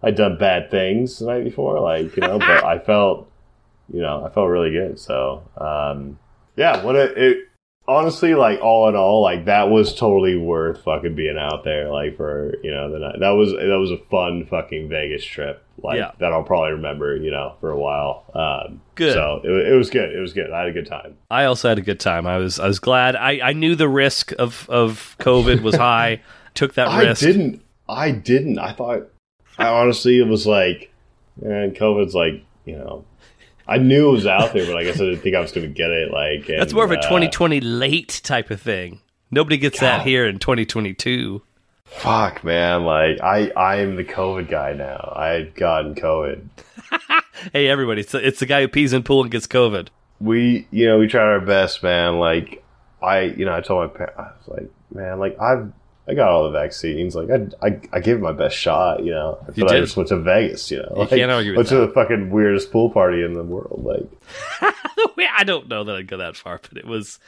I'd done bad things the night before, like you know, but *laughs* I felt you know I felt really good. So um, yeah, what it, it honestly like all in all like that was totally worth fucking being out there like for you know the night. That was that was a fun fucking Vegas trip. Like Yeah. that I'll probably remember you know for a while. Um, Good. So it, it was good. It was good. I had a good time. I also had a good time. I was I was glad. I, I knew the risk of, of COVID was *laughs* high. Took that I risk. didn't. I didn't. I thought. I honestly, it was like, and COVID's like, you know, I knew it was out there, but I guess I didn't think I was going to get it. Like, That's more of a uh, 2020 late type of thing. Nobody gets that here in 2022. Fuck, man. Like, I, I am the COVID guy now. I had gotten COVID. *laughs* Hey, everybody! It's, it's the guy who pees in pool and gets COVID. We, you know, we tried our best, man. Like, I, you know, I told my parents, I was like, man, like I've. I got all the vaccines. Like I, I, I gave it my best shot, you know. But You I just went to Vegas, you know. You like, can't argue with went to the fucking weirdest pool party in the world. Like, *laughs* I don't know that I'd go that far, but it was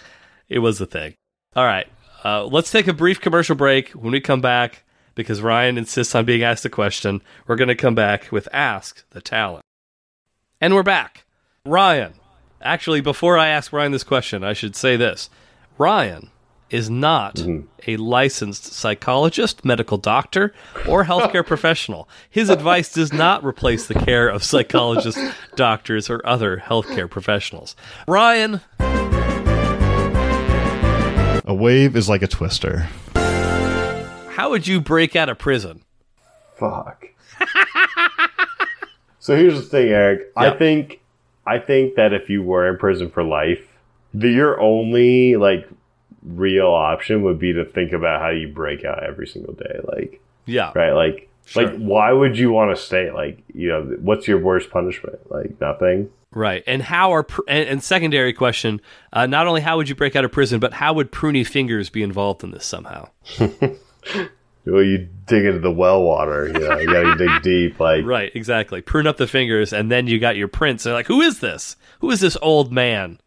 it was a thing. All right, uh, let's take a brief commercial break. When we come back, because Ryan insists on being asked a question, we're going to come back with Ask the Talent. And we're back. Ryan, actually, before I ask Ryan this question, I should say this: Ryan is not mm-hmm. a licensed psychologist, medical doctor, or healthcare *laughs* professional. His advice does not replace the care of psychologists, *laughs* doctors, or other healthcare professionals. Ryan, A wave is like a twister. how would you break out of prison? fuck. *laughs* so here's the thing, Eric. I think I think that if you were in prison for life, the, your only like real option would be to think about how you break out every single day. Like, Yeah. right? Like, Sure. like why would you want to stay? Like, you know, what's your worst punishment? Like nothing. Right. And how are pr- and, and secondary question, uh, not only how would you break out of prison, but how would pruny fingers be involved in this somehow? *laughs* Well, you dig into the well water. You know, you gotta dig *laughs* deep. Like, Right, exactly. Prune up the fingers and then you got your prints. They're like, "Who is this? Who is this old man?"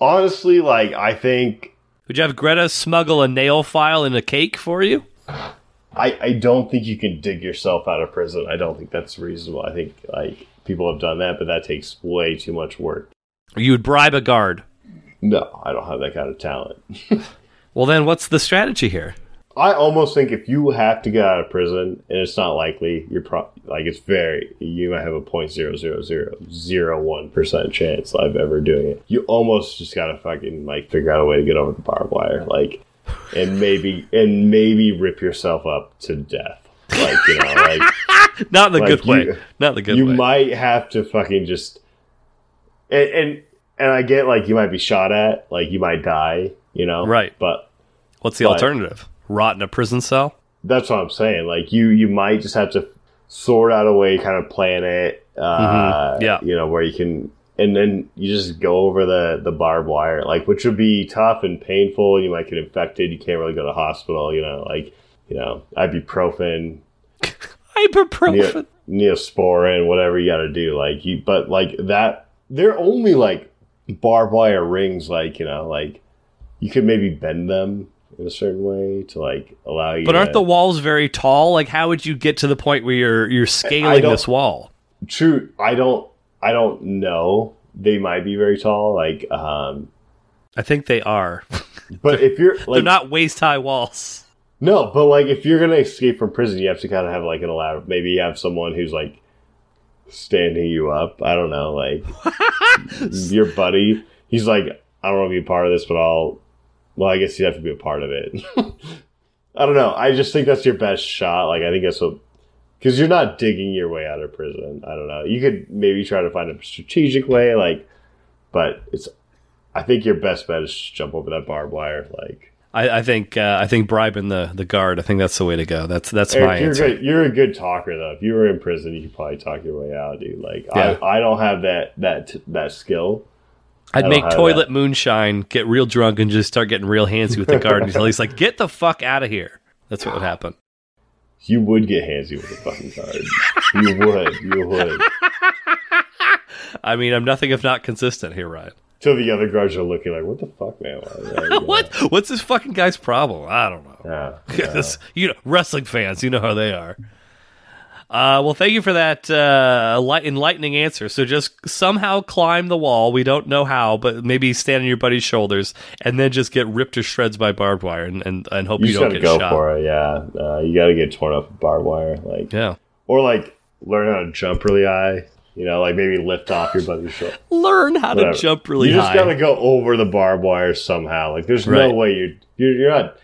honestly, like I think Would you have Greta smuggle a nail file in a cake for you? I, I don't think you can dig yourself out of prison. I don't think that's reasonable. I think like people have done that, but that takes way too much work. You would bribe a guard. No, I don't have that kind of talent. *laughs* Well, then what's the strategy here? I almost think if you have to get out of prison, and it's not likely, you're pro- like it's very you might have a point zero zero zero zero one percent chance of ever doing it. You almost just gotta fucking like figure out a way to get over the barbed wire, like, and maybe and maybe rip yourself up to death, like you know, like. *laughs* Not the Like, good way. you- Not the good you way. might have to fucking just and, and and I get like you might be shot at, like you might die, you know, Right. But What's the but- alternative? Rot in a prison cell? that's what I'm saying. Like you, you might just have to sort out a way, kind of plan it, uh, Mhm. Yeah. you know, where you can, and then you just go over the the barbed wire, like which would be tough and painful. You might get infected. You can't really go to the hospital. You know, like you know, ibuprofen, *laughs* Ibuprofen. neo, neosporin, whatever you got to do. Like you, but like that, they're only like barbed wire rings. Like you know, like you could maybe bend them in a certain way to like allow you. But aren't to, the walls very tall? Like, how would you get to the point where you're you're scaling this wall? true? I don't. I don't know. They might be very tall. Like, um, I think they are. *laughs* but if you're like, They're not waist high walls. no, but like if you're gonna escape from prison, you have to kind of have like an elaborate. Maybe you have someone who's like standing you up. I don't know, like *laughs* your buddy. He's like, I don't want to be a part of this, but I'll. Well, I guess you have to be a part of it. *laughs* I don't know. I just think that's your best shot. Like, I think that's what. Because you're not digging your way out of prison. I don't know. You could maybe try to find a strategic way, like, but it's. I think your best bet is just jump over that barbed wire. Like, I, I think uh, I think bribing the, the guard. I think that's the way to go. That's that's Eric, my you're answer. good. You're a good talker though. If you were in prison, you could probably talk your way out, dude. Like Yeah. I, I don't have that that that skill. I'd make toilet that. moonshine, get real drunk, and just start getting real handsy with the guard until he's like, "Get the fuck out of here." That's what would happen. You would get handsy with the fucking card. you would. You would. *laughs* I mean, I'm nothing if not consistent here, Ryan. Till the other guards are looking like, "What the fuck, man? *laughs* What? What's this fucking guy's problem? I don't know. Yeah, *laughs* yeah. You know, wrestling fans, you know how they are. Uh, well, thank you for that uh, light, enlightening answer. So just somehow climb the wall. We don't know how, but maybe stand on your buddy's shoulders and then just get ripped to shreds by barbed wire and, and, and hope You you, don't get go shot. for it. Yeah, uh, you gotta get torn up with barbed wire, like Yeah. or like learn how to jump really high. You know, like maybe lift off your buddy's shoulder. Learn how Whatever. to jump really you just high. gotta go over the barbed wire somehow. Like, there's Right. no way you you're, you're not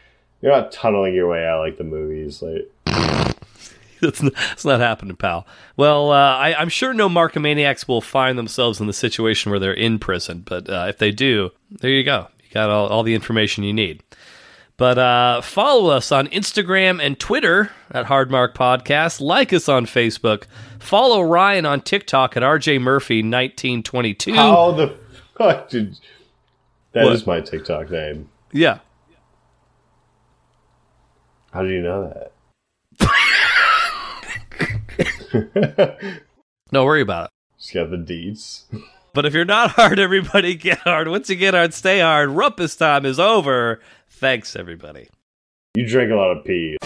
you're not tunneling your way out like the movies. Like, *laughs* That's not, that's not happening, pal. Well, uh, I, I'm sure no Markomaniacs will find themselves in the situation where they're in prison, but uh, if they do, there you go. You got all, all the information you need. But uh, follow us on Instagram and Twitter at Hardmark Podcast. Like us on Facebook. Follow Ryan on TikTok at RJ Murphy 1922. how the fuck did That is What? my TikTok name. Yeah. How do you know that? *laughs* Don't worry about it. Just got the deeds. *laughs* But if you're not hard, everybody get hard. Once you get hard, stay hard. Rumpus time is over. Thanks, everybody. You drink a lot of pee.